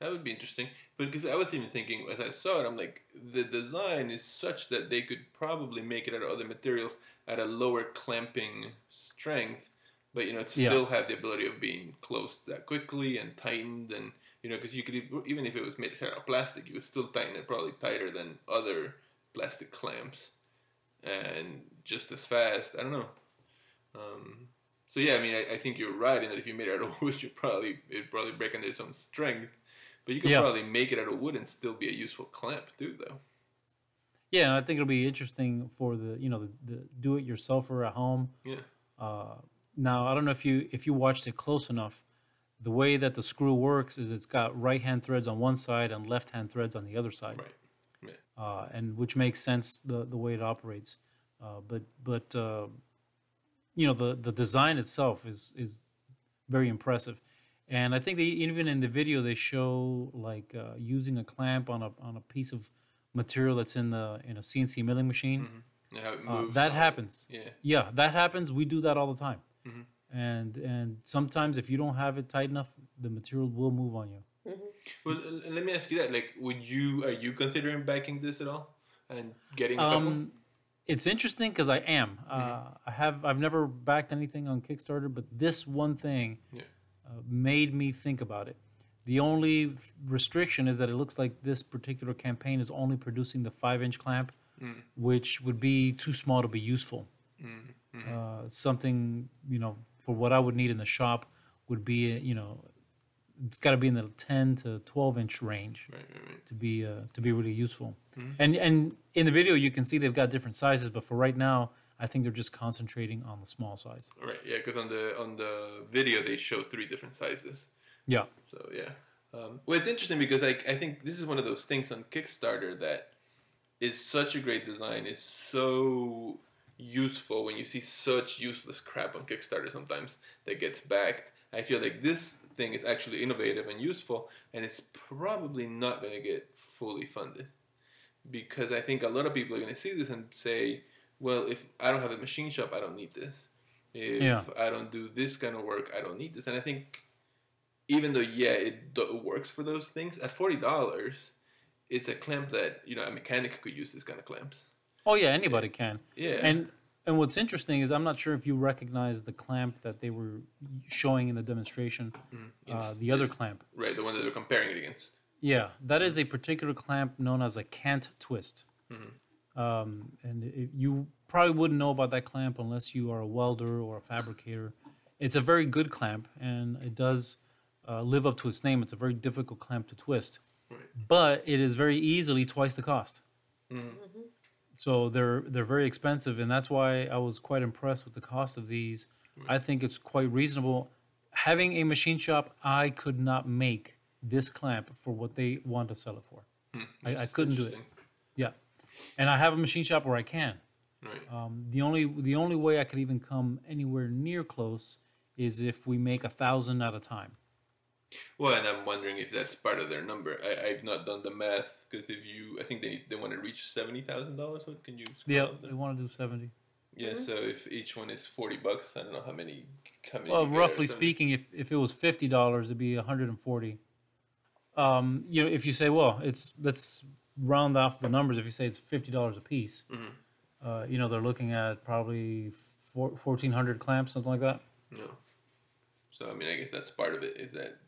That would be interesting. But because I was even thinking as I saw it, I'm like, the design is such that they could probably make it out of other materials at a lower clamping strength, but you know, it Yeah. still have the ability of being closed that quickly and tightened, and you know, because you could even if it was made out of plastic, you would still tighten it probably tighter than other plastic clamps, and just as fast. I don't know. Um, so yeah, I mean, I, I think you're right in that if you made it out of wood, you probably it'd probably break under its own strength. But you could Yeah. probably make it out of wood and still be a useful clamp too, though. Yeah, and I think it'll be interesting for the you know the, the do-it-yourselfer at home. Yeah. Uh, now I don't know if you if you watched it close enough. The way that the screw works is it's got right-hand threads on one side and left-hand threads on the other side. Right. uh, and which makes sense the the way it operates. Uh, but but uh, you know the the design itself is is very impressive, and I think they even in the video they show like uh, using a clamp on a on a piece of material that's in the in a CNC milling machine. And how it Uh, that on it. happens. Yeah. Yeah, that happens. We do that all the time. Mhm. And and sometimes if you don't have it tight enough, the material will move on you. Well, uh, let me ask you that. Like, would you are you considering backing this at all and getting a couple? Um, it's interesting because I am. Uh, I have. I've never backed anything on Kickstarter, but this one thing Yeah. Uh, made me think about it. The only restriction is that it looks like this particular campaign is only producing the five-inch clamp, Mm. which would be too small to be useful. Mm, Uh, something you know for what I would need in the shop would be you know it's got to be in the 10 to 12 inch range Right, right, right. to be uh, to be really useful. Mm-hmm. And and in the video you can see they've got different sizes, but for right now I think they're just concentrating on the small size. All right, yeah, because on the on the video they show three different sizes. Yeah. So yeah. Um, well, it's interesting because like I think this is one of those things on Kickstarter that is such a great design, is so useful when you see such useless crap on Kickstarter sometimes that gets backed. I feel like this thing is actually innovative and useful, and it's probably not going to get fully funded because I think a lot of people are going to see this and say, "Well, if I don't have a machine shop, I don't need this. If Yeah. I don't do this kind of work, I don't need this." And I think even though yeah, it do- works for those things at forty dollars, it's a clamp that you know a mechanic could use this kind of clamps. Oh yeah, anybody can. Yeah, And and what's interesting is I'm not sure if you recognize the clamp that they were showing in the demonstration, uh, the other clamp. right, the one that they're comparing it against. Yeah, that is a particular clamp known as a cant twist. Mm-hmm. Um, and it, you probably wouldn't know about that clamp unless you are a welder or a fabricator. It's a very good clamp, and it does uh, live up to its name. It's a very difficult clamp to twist, Right. but it is very easily twice the cost. Mhm. So they're they're very expensive, and that's why I was quite impressed with the cost of these. I think it's quite reasonable. Having a machine shop, I could not make this clamp for what they want to sell it for. I, I couldn't do it. Interesting. Yeah, and I have a machine shop where I can. Right. Um, the only the only way I could even come anywhere near close is if we make a thousand at a time. Well, and I'm wondering if that's part of their number. I, I've not done the math because if you, I think they they want to reach seventy thousand dollars. What can you? scroll Yeah, they want to do seventy. Yeah. So if each one is forty bucks, I don't know how many. How many Well, you get roughly speaking, if, if it was fifty dollars, it'd be one hundred and forty. Um, you know, if you say, well, it's let's round off the numbers. If you say it's fifty dollars a piece, Mhm. uh, you know, they're looking at probably four, fourteen hundred clamps, something like that. No. So I mean, I guess that's part of it. Is that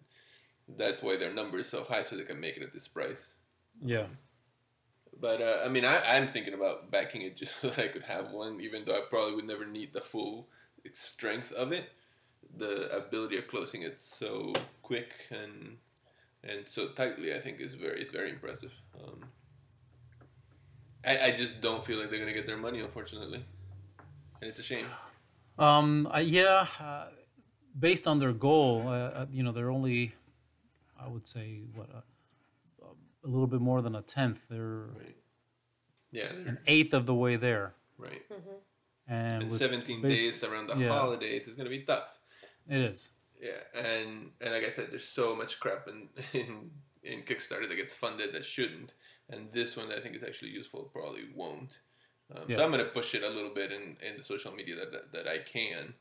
that's why their number is so high, so they can make it at this price. Yeah. But uh, I mean, I, I'm thinking about backing it just so that I could have one, even though I probably would never need the full strength of it. The ability of closing it so quick and and so tightly, I think, is very is very impressive. Um, I, I just don't feel like they're gonna get their money, unfortunately, and it's a shame. Um, I, yeah, uh, based on their goal, uh, uh, you know, they're only, I would say, what, uh, um, a little bit more than a tenth. They're Right. Yeah. they're- an eighth of the way there. Right. And And 17 bas- days around the yeah. holidays is going to be tough. it is. Yeah, and and like I said, there's so much crap in in in Kickstarter that gets funded that shouldn't, and this one that I think is actually useful probably won't. Um, Yeah. So I'm gonna push it a little bit in, in the social media that that, that I can.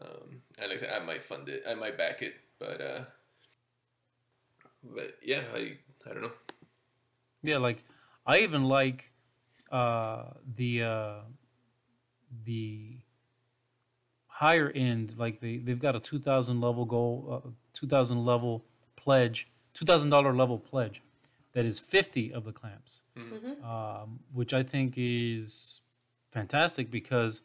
Um, and like I might fund it, I might back it, but uh, but yeah, I I don't know. Yeah, like I even like uh, the uh, the higher end. Like they they've got a two thousand level goal, uh, two thousand level pledge, two thousand dollar level pledge that is fifty of the clamps, um, which I think is fantastic because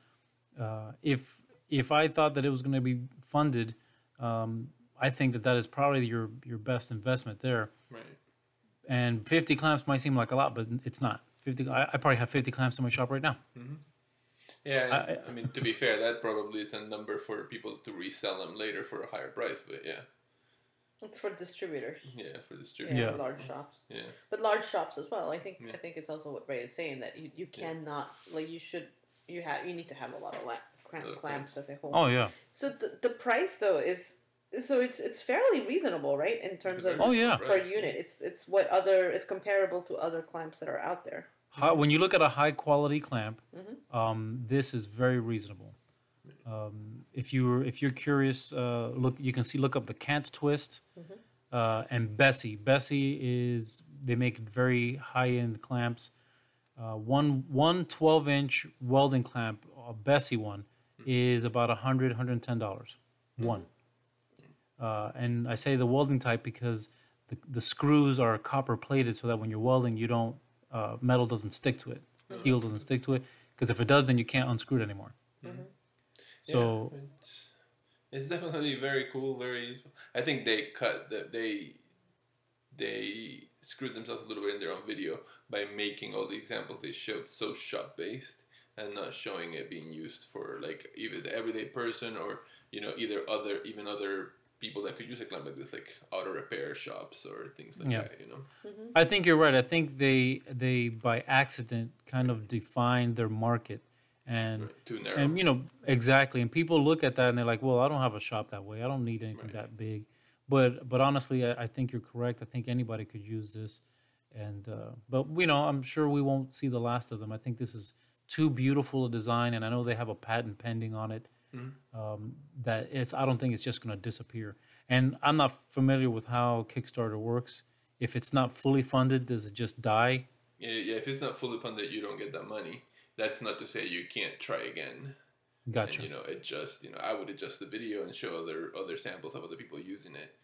uh, if if I thought that it was going to be funded, um, I think that that is probably your your best investment there Right. and 50 clamps might seem like a lot, but it's not. 50. I, I probably have 50 clamps in my shop right now. Yeah, I- I, mean to be fair, that probably is a number for people to resell them later for a higher price. But yeah, It's for distributors. yeah, for Yeah, distribution. Yeah. large shops. Yeah. But large shops as well. I think Yeah. I think it's also what Ray is saying that you, you Yeah. cannot like you should you have you need to have a lot of la- clamp, Other clamps as a whole. Oh yeah. So the, the price though is so it's it's fairly reasonable, right? In terms of Oh, yeah. per unit, it's it's what other it's comparable to other clamps that are out there. Hi- When you look at a high quality clamp, Mm-hmm. um, this is very reasonable. Um, if you're if you're curious, uh, look you can see look up the Kant-Twist Mm-hmm. uh, and Bessey. Bessey is they make very high end clamps. Uh, one one 12 inch welding clamp, a Bessey one, is about 100 110 dollars. One. Uh, and I say the welding type because the, the screws are copper plated so that when you're welding, you don't uh, metal doesn't stick to it, steel doesn't stick to it. Because if it does, then you can't unscrew it anymore. So Yeah, it's, it's definitely very cool. Very. I think they cut that they they screwed themselves a little bit in their own video by making all the examples they showed so shop based and not showing it being used for like either the everyday person or you know either other even other people that could use a clamp like this like auto repair shops or things like Yeah. that you know mm-hmm. I think you're right. I think they they by accident kind of defined their market, and too narrow and you know exactly. And people look at that and they're like, "Well, I don't have a shop that way. I don't need anything Right. that big." But but honestly, I, I think you're correct. I think anybody could use this, and uh, but you know, I'm sure we won't see the last of them. I think this is too beautiful a design, and I know they have a patent pending on it. Um, that it's I don't think it's just going to disappear. And I'm not familiar with how Kickstarter works. If it's not fully funded, does it just die? yeah, yeah if it's not fully funded you don't get that money that's not to say you can't try again Gotcha. and you know adjust you know i would adjust the video and show other other samples of other people using it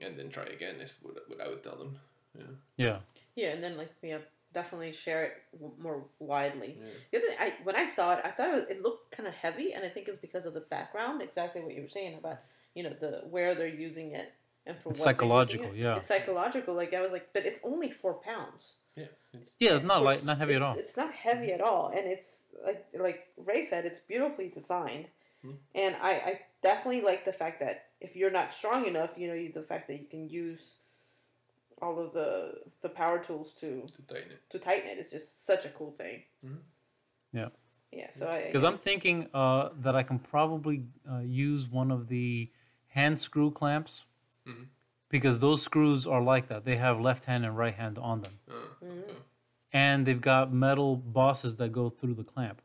and then try again is what, what i would tell them yeah yeah. Yeah, and then like yeah, definitely share it w- more widely. Yeah. The other thing, I when I saw it, I thought it, was, it looked kind of heavy, and I think it's because of the background. Exactly what you were saying about you know the where they're using it and for It's what psychological, it. yeah. It's psychological. Like I was like, but it's only four pounds. Yeah it's- Yeah, it's not light, not heavy at all. It's not heavy at all, and it's like like Ray said, it's beautifully designed, Hmm. and I, I definitely like the fact that if you're not strong enough, you know, you, the fact that you can use all of the the power tools to to tighten it to tighten it is just such a cool thing. Mhm. Yeah. Yeah. So I Because I'm thinking uh, that I can probably uh, use one of the hand screw clamps Mhm. Because those screws are like that. They have left hand and right hand on them. Oh, okay. and they've got metal bosses that go through the clamp.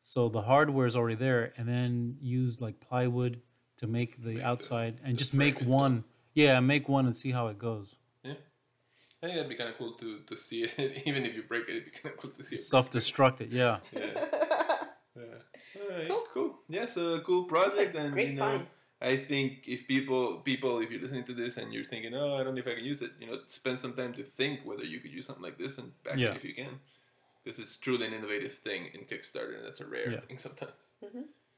So the hardware is already there, and then use like plywood to make the Make the- outside, and the just frame make itself. one. Yeah, make one and see how it goes. yeah i think that'd be kind of cool to to see it even if you break it it'd be kind of cool to see it Self-destruct it. Yeah. yeah yeah Alright, Cool. cool yeah so a cool project and great you know find. I think if people, people, if you're listening to this and you're thinking, oh, I don't know if I can use it, you know, spend some time to think whether you could use something like this and back Yeah. it if you can, because it's truly an innovative thing in Kickstarter, and that's a rare Yeah. thing sometimes.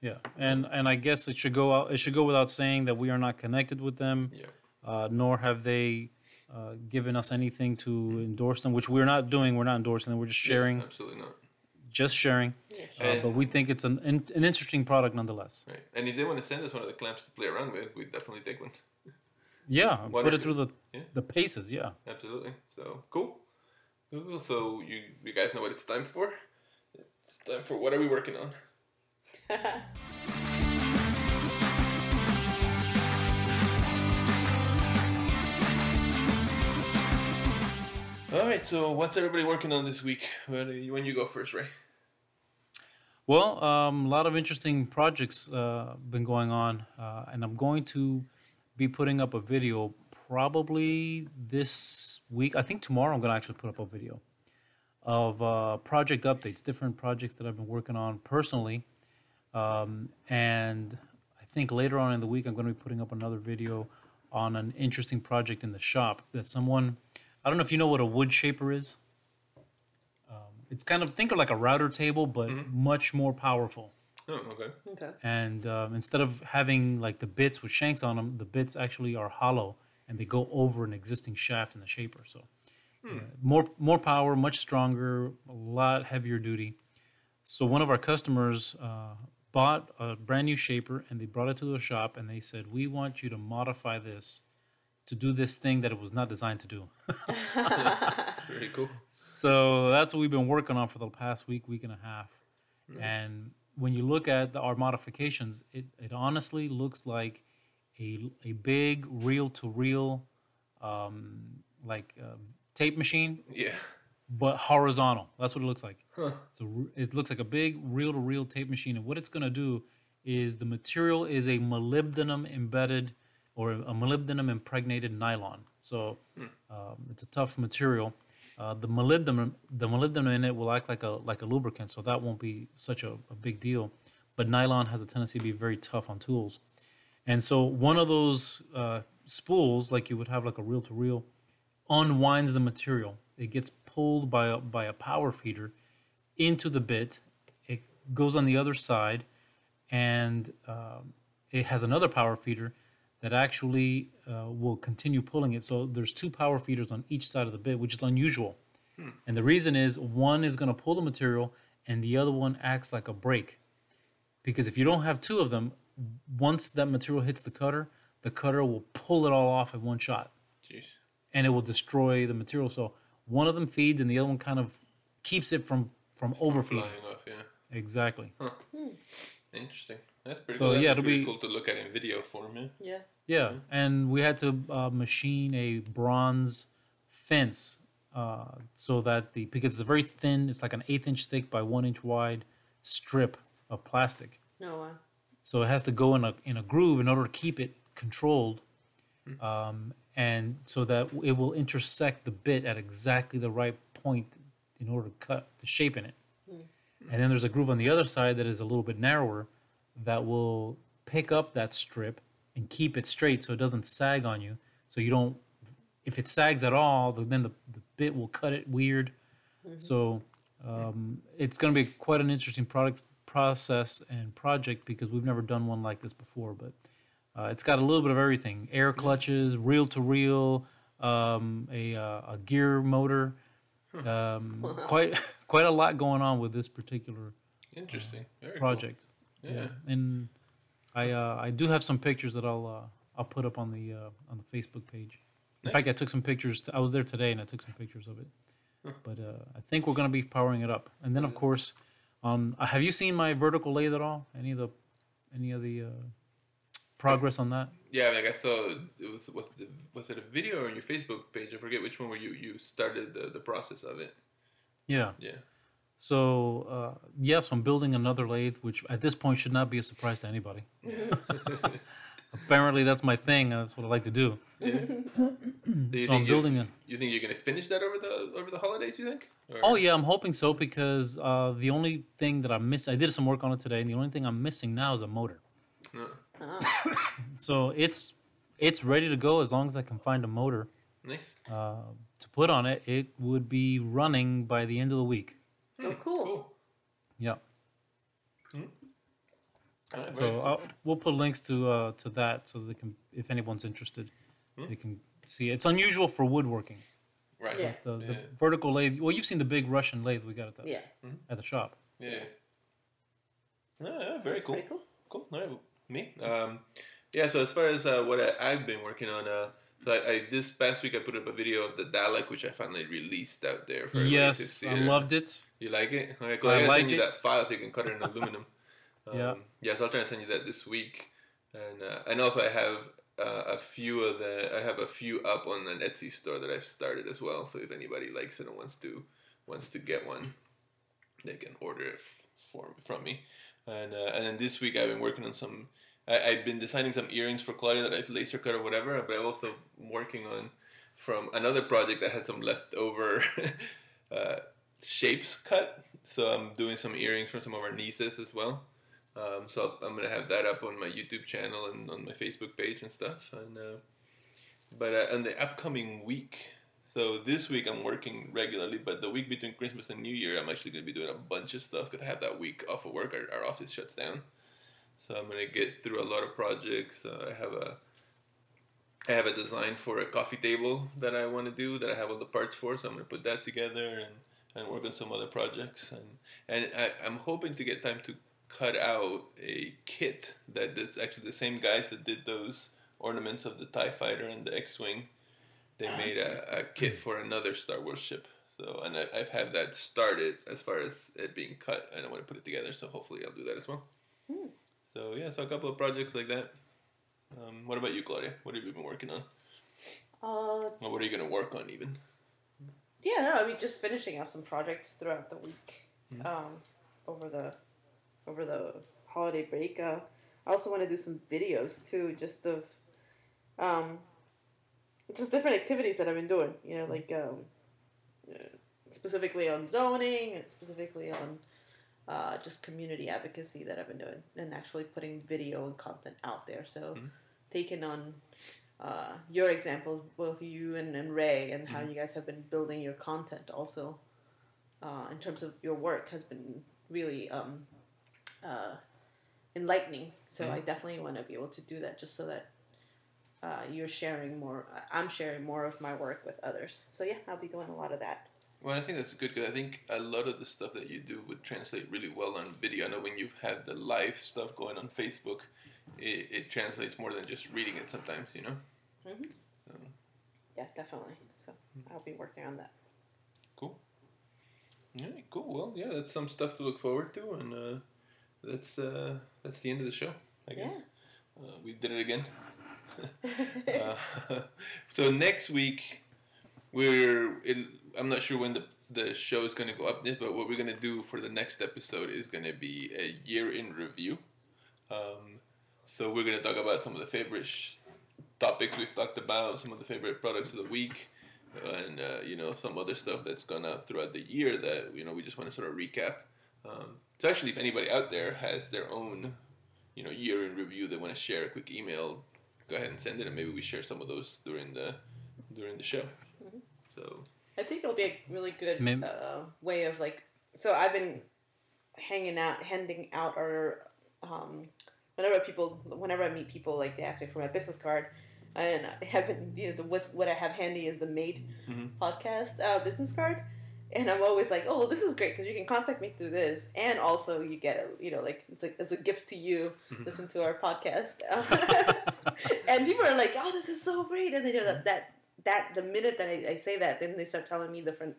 Yeah, and and I guess it should go out. It should go without saying that we are not connected with them, Yeah, uh, nor have they uh, given us anything to endorse them, which we're not doing. We're not endorsing them. We're just sharing, absolutely not. Just sharing. Yeah, Uh, but we think it's an an, an interesting product nonetheless. Right, and if they want to send us one of the clamps to play around with, we'd definitely take one. Yeah, One put or it through the Yeah. the paces. Yeah. Absolutely. So cool. Cool, cool. So you you guys know what it's time for? It's time for what are we working on? All right. So what's everybody working on this week? When you go first, Ray? Well, um, a lot of interesting projects uh, been going on, uh, and I'm going to be putting up a video probably this week. I think tomorrow I'm going to actually put up a video of uh, project updates, different projects that I've been working on personally, um, and I think later on in the week I'm going to be putting up another video on an interesting project in the shop that someone. I don't know if you know what a wood shaper is. It's kind of think of like a router table, but much more powerful. Oh, okay. okay. And um, instead of having like the bits with shanks on them, the bits actually are hollow and they go over an existing shaft in the shaper. So uh, more more power, much stronger, a lot heavier duty. So one of our customers uh, bought a brand new shaper and they brought it to the shop and they said, "We want you to modify this to do this thing that it was not designed to do." Very cool. So that's what we've been working on for the past week, week and a half. Mm-hmm. And when you look at the, our modifications, it, it honestly looks like a, a big reel to reel, um, like uh, tape machine, Yeah. but horizontal. That's what it looks like. Huh. So it looks like a big reel to reel tape machine. And what it's going to do is the material is a molybdenum embedded or a molybdenum impregnated nylon. So um, it's a tough material. Uh, the molybdenum, the molybdenum in it will act like a like a lubricant, so that won't be such a, a big deal. But nylon has a tendency to be very tough on tools, and so one of those uh, spools, like you would have like a reel to reel, unwinds the material. It gets pulled by a, by a power feeder into the bit. It goes on the other side, and um, it has another power feeder that actually uh, will continue pulling it. So there's two power feeders on each side of the bit, which is unusual. And the reason is one is going to pull the material, and the other one acts like a brake. Because if you don't have two of them, once that material hits the cutter, the cutter will pull it all off in one shot Jeez. and it will destroy the material. So one of them feeds, and the other one kind of keeps it from from overflowing. Flying off, yeah. Exactly. Interesting. That's pretty So, cool. Yeah, it'll be- cool to look at in video form, yeah. Yeah. Yeah, and we had to uh, machine a bronze fence uh, so that the because it's a very thin, it's like an eighth inch thick by one inch wide strip of plastic. No. Uh, So it has to go in a in a groove in order to keep it controlled, um, and so that it will intersect the bit at exactly the right point in order to cut the shape in it. And then there's a groove on the other side that is a little bit narrower that will pick up that strip and keep it straight so it doesn't sag on you. So you don't, if it sags at all, then the, the bit will cut it weird. So um, it's going to be quite an interesting product process and project because we've never done one like this before. But uh, it's got a little bit of everything: air clutches, reel to reel, um, a uh, gear motor. Um, Quite quite a lot going on with this particular Interesting. Very project. Cool. Yeah. and I uh, I do have some pictures that I'll uh, I'll put up on the uh, on the Facebook page. In fact, I took some pictures. I was there today, and I took some pictures of it. But uh, I think we're gonna be powering it up, and then of course, um, uh, have you seen my vertical lathe at all? Any of the any of the uh, progress on that? Yeah, like I saw it was was the was it a video or on your Facebook page? I forget which one where you you started the, the process of it. Yeah. Yeah. So uh, yes, I'm building another lathe, which at this point should not be a surprise to anybody. Apparently, that's my thing. That's what I like to do. Yeah. So I'm building a. You think you're gonna finish that over the over the holidays? You think? Or- Oh yeah, I'm hoping so because uh, the only thing that I'm missing, I did some work on it today, and the only thing I'm missing now is a motor. Ah, So it's it's ready to go as long as I can find a motor Nice. uh, to put on it. It would be running by the end of the week. Oh, cool. Cool. Yeah. All right, very So. I'll, we'll put links to uh, to that so they can, if anyone's interested, Hmm. they can see. It's unusual for woodworking. right. Yeah. The, the Yeah. vertical lathe. Well, you've seen the big Russian lathe we got at the Yeah. at the shop. Yeah. Yeah, yeah, very cool. cool. Cool. All right. Me. Um, Yeah. So as far as uh, what I, I've been working on, uh, so I, I this past week I put up a video of the Dalek, which I finally released out there for everybody to Yes, see. I loved it. You like it? Okay, cool. I I like send you it. that file so you can cut it in aluminum. Um, Yeah. Yeah, so I'll try to send you that this week, and uh, and also I have uh, a few of the I have a few up on an Etsy store that I've started as well. So if anybody likes it and wants to wants to get one, they can order it for from me. And uh, and then this week I've been working on some. I, I've been designing some earrings for Claudia that I've laser cut or whatever, but I'm also working on from another project that had some leftover uh, shapes cut. So I'm doing some earrings from some of our nieces as well. Um, so I'm gonna have that up on my YouTube channel and on my Facebook page and stuff. And uh, but uh, in the upcoming week, so this week I'm working regularly, but the week between Christmas and New Year, I'm actually gonna be doing a bunch of stuff because I have that week off of work. Our, our office shuts down, so I'm gonna get through a lot of projects. Uh, I have a I have a design for a coffee table that I want to do that I have all the parts for, so I'm gonna put that together and, and work on some other projects and and I, I'm hoping to get time to cut out a kit that that's actually the same guys that did those ornaments of the Tie Fighter and the X-wing. They made a, a kit for another Star Wars ship. So and I, I've had that started as far as it being cut, and I want to put it together. So hopefully I'll do that as well. Hmm. So yeah, so a couple of projects like that. Um, what about you, Claudia? What have you been working on? Uh, what are you gonna work on even? yeah, no, I mean just finishing up some projects throughout the week. Mhm. Um, over the over the holiday break. Uh, I also want to do some videos too, just of um, just different activities that I've been doing. You know, like um, uh, specifically on zoning and specifically on uh, just community advocacy that I've been doing, and actually putting video and content out there. So, Mhm. taking on uh, your examples, both you and, and Ray, and how Mhm. you guys have been building your content also uh, in terms of your work has been really um, uh, enlightening. So I Mhm. definitely want to be able to do that just so that uh, you're sharing more. I'm sharing more of my work with others. So yeah, I'll be doing a lot of that. Well, I think that's good because I think a lot of the stuff that you do would translate really well on video. I know when you've had the live stuff going on Facebook, it, it translates more than just reading it sometimes, you know? Mhm. So, Yeah, definitely. So I'll be working on that. cool. Yeah, cool. Well, yeah, that's some stuff to look forward to, and uh, that's uh, that's the end of the show. I guess Yeah. uh, we did it again. uh, so next week we're in, I'm not sure when the the show is going to go up yet, but what we're going to do for the next episode is going to be a year in review. Um, so we're going to talk about some of the favorite sh- topics we've talked about, some of the favorite products of the week, and uh, you know some other stuff that's gone out throughout the year that you know we just want to sort of recap. Um, so actually, if anybody out there has their own you know year in review they want to share a quick email go ahead and send it and maybe we share some of those during the during the show Mhm. so I think there'll be a really good Maybe- uh, way of like. So I've been hanging out, handing out our. Um, whenever people, whenever I meet people, like they ask me for my business card, and I haven't, you know, the what's what I have handy is the Made Mhm. podcast uh, business card, and I'm always like, oh, well, this is great because you can contact me through this, and also you get a, you know, like it's like it's a gift to you. Mhm. Listen to our podcast, and people are like, oh, this is so great, and they know that that that the minute that I, I say that, then they start telling me different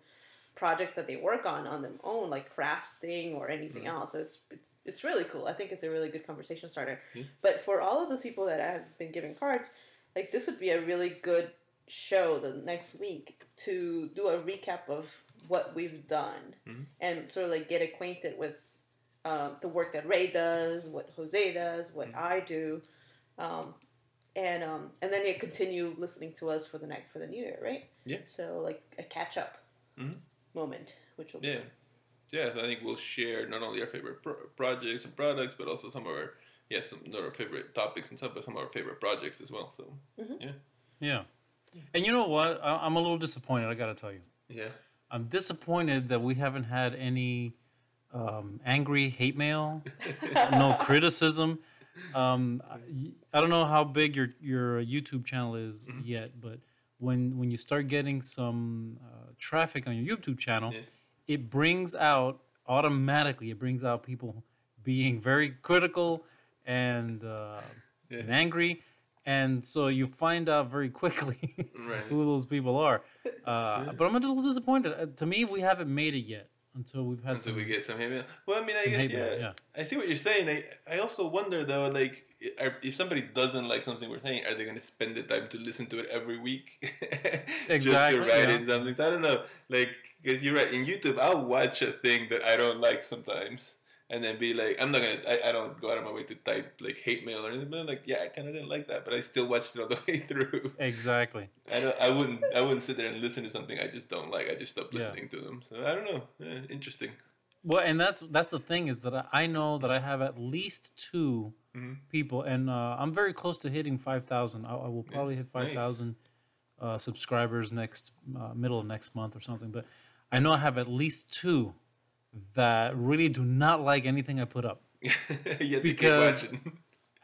projects that they work on on their own, like crafting or anything Mhm. else. So it's it's it's really cool. I think it's a really good conversation starter. Yeah. But for all of those people that I have been giving cards, like this would be a really good show the next week to do a recap of what we've done Mhm. and sort of like get acquainted with uh, the work that Ray does, what Jose does, what Mhm. I do, um, and um, and then you continue listening to us for the next for the new year, right? Yeah. So like a catch up Mhm. moment, which will be yeah yeah so i think we'll share not only our favorite pro- projects and products but also some of our yeah some of our favorite topics and stuff but some of our favorite projects as well so yeah. And you know what? I, I'm a little disappointed. I got to tell you. yeah I'm disappointed that we haven't had any um, angry hate mail, no criticism. Um, I, I don't know how big your your YouTube channel is Mhm. yet, but when when you start getting some uh, traffic on your YouTube channel, Yeah. it brings out automatically. It brings out people being very critical and uh, Yeah. and angry, and so you find out very quickly Right. who those people are. Uh, But I'm a little disappointed. Uh, to me, we haven't made it yet until we've had Until some. we get some hate mail. Well, I mean, I guess yeah, yeah. I see what you're saying. I I also wonder though, like, are, if somebody doesn't like something we're saying, are they going to spend the time to listen to it every week? Exactly. Just to write yeah. in something. I don't know. Like, because you're right. In YouTube, I'll watch a thing that I don't like sometimes. And then be like, I'm not gonna. I, I don't go out of my way to type like hate mail or anything. But I'm like, yeah, I kind of didn't like that, but I still watched it all the way through. Exactly. I don't. I wouldn't. I wouldn't sit there and listen to something I just don't like. I just stop Yeah. listening to them. So I don't know. Eh, interesting. Well, and that's that's the thing is that I- know that I have at least 2 Mhm. people, and uh, I'm very close to hitting five thousand. I, I will probably hit nice. five thousand uh, subscribers next uh, middle of next month or something. But I know I have at least two that really do not like anything I put up. you have to keep Because-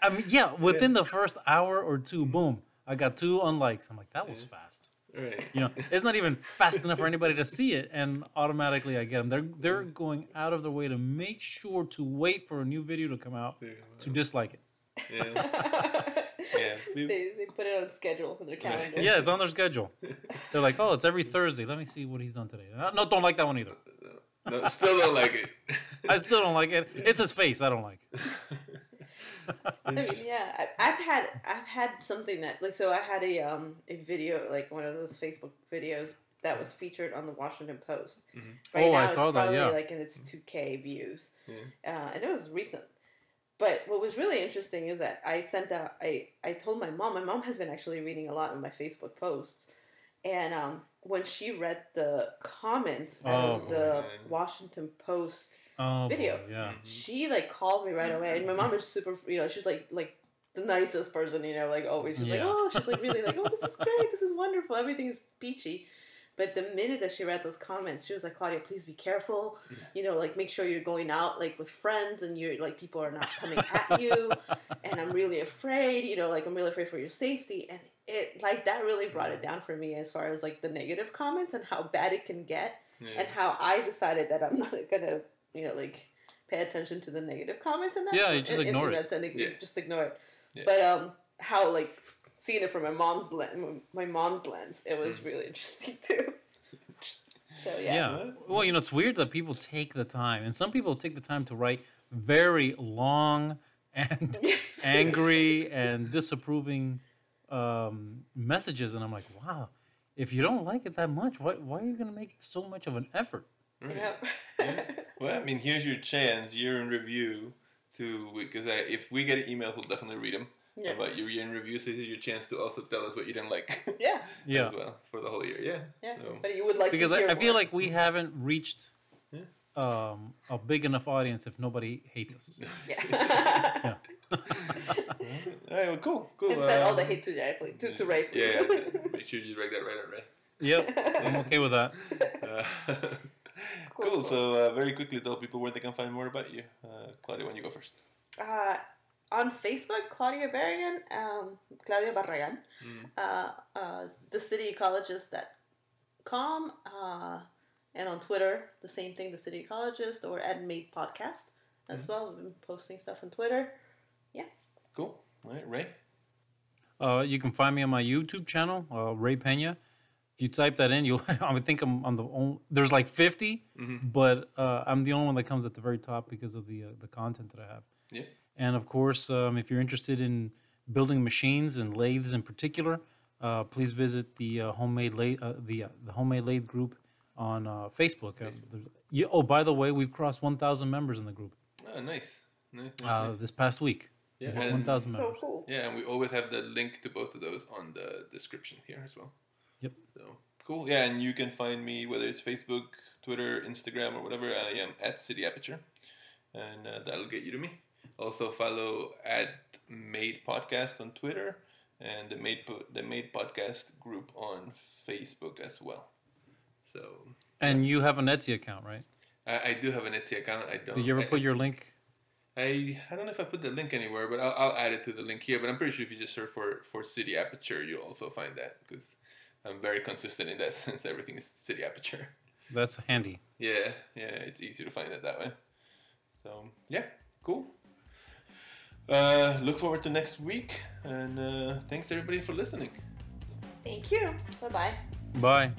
I mean, yeah, within the first hour or two, boom, I got two unlikes. I'm like, that was fast. Right. You know, it's not even fast enough for anybody to see it, and automatically I get them. They're they're going out of their way to make sure to wait for a new video to come out to dislike it. Yeah. Yeah. they, they put it on schedule in their calendar. Yeah, it's on their schedule. They're like, oh, it's every Thursday. Let me see what he's done today. Uh, No, don't like that one either. No, still don't like it. I still don't like it. It's his face. I don't like. I mean, yeah, I, I've had I've had something that like so I had a um a video like one of those Facebook videos that was featured on the Washington Post. Right Oh, now I it's saw that, probably yeah. like in its two K views, uh, and it was recent. But what was really interesting is that I sent out I I told my mom. My mom has been actually reading a lot of my Facebook posts, and um, when she read the comments out Oh, of the boy. Washington Post Oh, Video. boy, yeah. she like called me right away. And my mom is super you know she's like like the nicest person you know like always. She's like oh she's like really like oh this is great. This is wonderful. Everything is peachy. But the minute that she read those comments she was like claudia please be careful. You know like make sure you're going out like with friends and you're like people are not coming at you. And i'm really afraid you know like i'm really afraid for your safety. And it like that really brought it down for me as far as like the negative comments and how bad it can get Yeah. and how I decided that I'm not gonna, you know, like pay attention to the negative comments and that. Yeah, you just ignore in it. That sense, Yeah. Just ignore it. Yeah. But um, how like seeing it from my mom's lens, my mom's lens, it Mm. was really interesting too. So yeah. Yeah. Well, you know, it's weird that people take the time, and some people take the time to write very long and Yes. angry and disapproving um, messages, and I'm like, wow. If you don't like it that much, why, why are you going to make so much of an effort? Right. Yep. Well, I mean, here's your chance, year in review, to because if we get an email, we'll definitely read them Yeah. about your year in review. So this is your chance to also tell us what you didn't like yeah. Yeah. as well for the whole year. Yeah. Yeah. So, But you would like Because to hear I, I feel like we haven't reached Yeah. um, a big enough audience if nobody hates us. yeah. Yeah. All right, well, cool, cool. and send all the um, hate to Ray, please. To, to Ray, please. Yeah, yeah, make sure you write that right out, right? Yep, I'm okay with that. Uh, Cool, cool. cool. So uh, very quickly, tell people where they can find more about you. Uh, Claudia, when you go first. uh, on Facebook, Claudia Barragan, um, Claudia Barragan, Mm. uh, uh, thecityecologist.com, uh, and on Twitter, the same thing, the City Ecologist, or at Made Podcast as well. We've been posting stuff on Twitter. Yeah. Cool. All right, Ray. Uh, you can find me on my YouTube channel, uh, Ray Pena. If you type that in, you'll. I would think I'm on the only. There's like 50, but uh, I'm the only one that comes at the very top because of the uh, the content that I have. Yeah. And of course, um, if you're interested in building machines and lathes in particular, uh, please visit the uh, homemade lathe, uh, the uh, the homemade lathe group on uh, Facebook. Yeah, oh, by the way, we've crossed 1,000 members in the group Oh, nice. Nice. uh, nice. this past week. Yeah, One- and- 1,000 So cool. Yeah, and we always have the link to both of those on the description here as well. Yep. So cool. Yeah, and you can find me whether it's Facebook, Twitter, Instagram, or whatever. I am at City Aperture, and uh, that'll get you to me. Also follow at Made Podcast on Twitter and the Made po- the Made Podcast group on Facebook as well. So And you have an Etsy account, right? I, I do have an Etsy account. I don't. Did you ever I- put your link? I I don't know if I put the link anywhere, but I'll, I'll add it to the link here. But I'm pretty sure if you just search for for City Aperture, you'll also find that because I'm very consistent in that sense. Everything is City Aperture. That's handy. Yeah, yeah, it's easy to find it that way. So yeah, cool. Uh, look forward to next week, and uh, thanks everybody for listening. Thank you. Bye bye. Bye.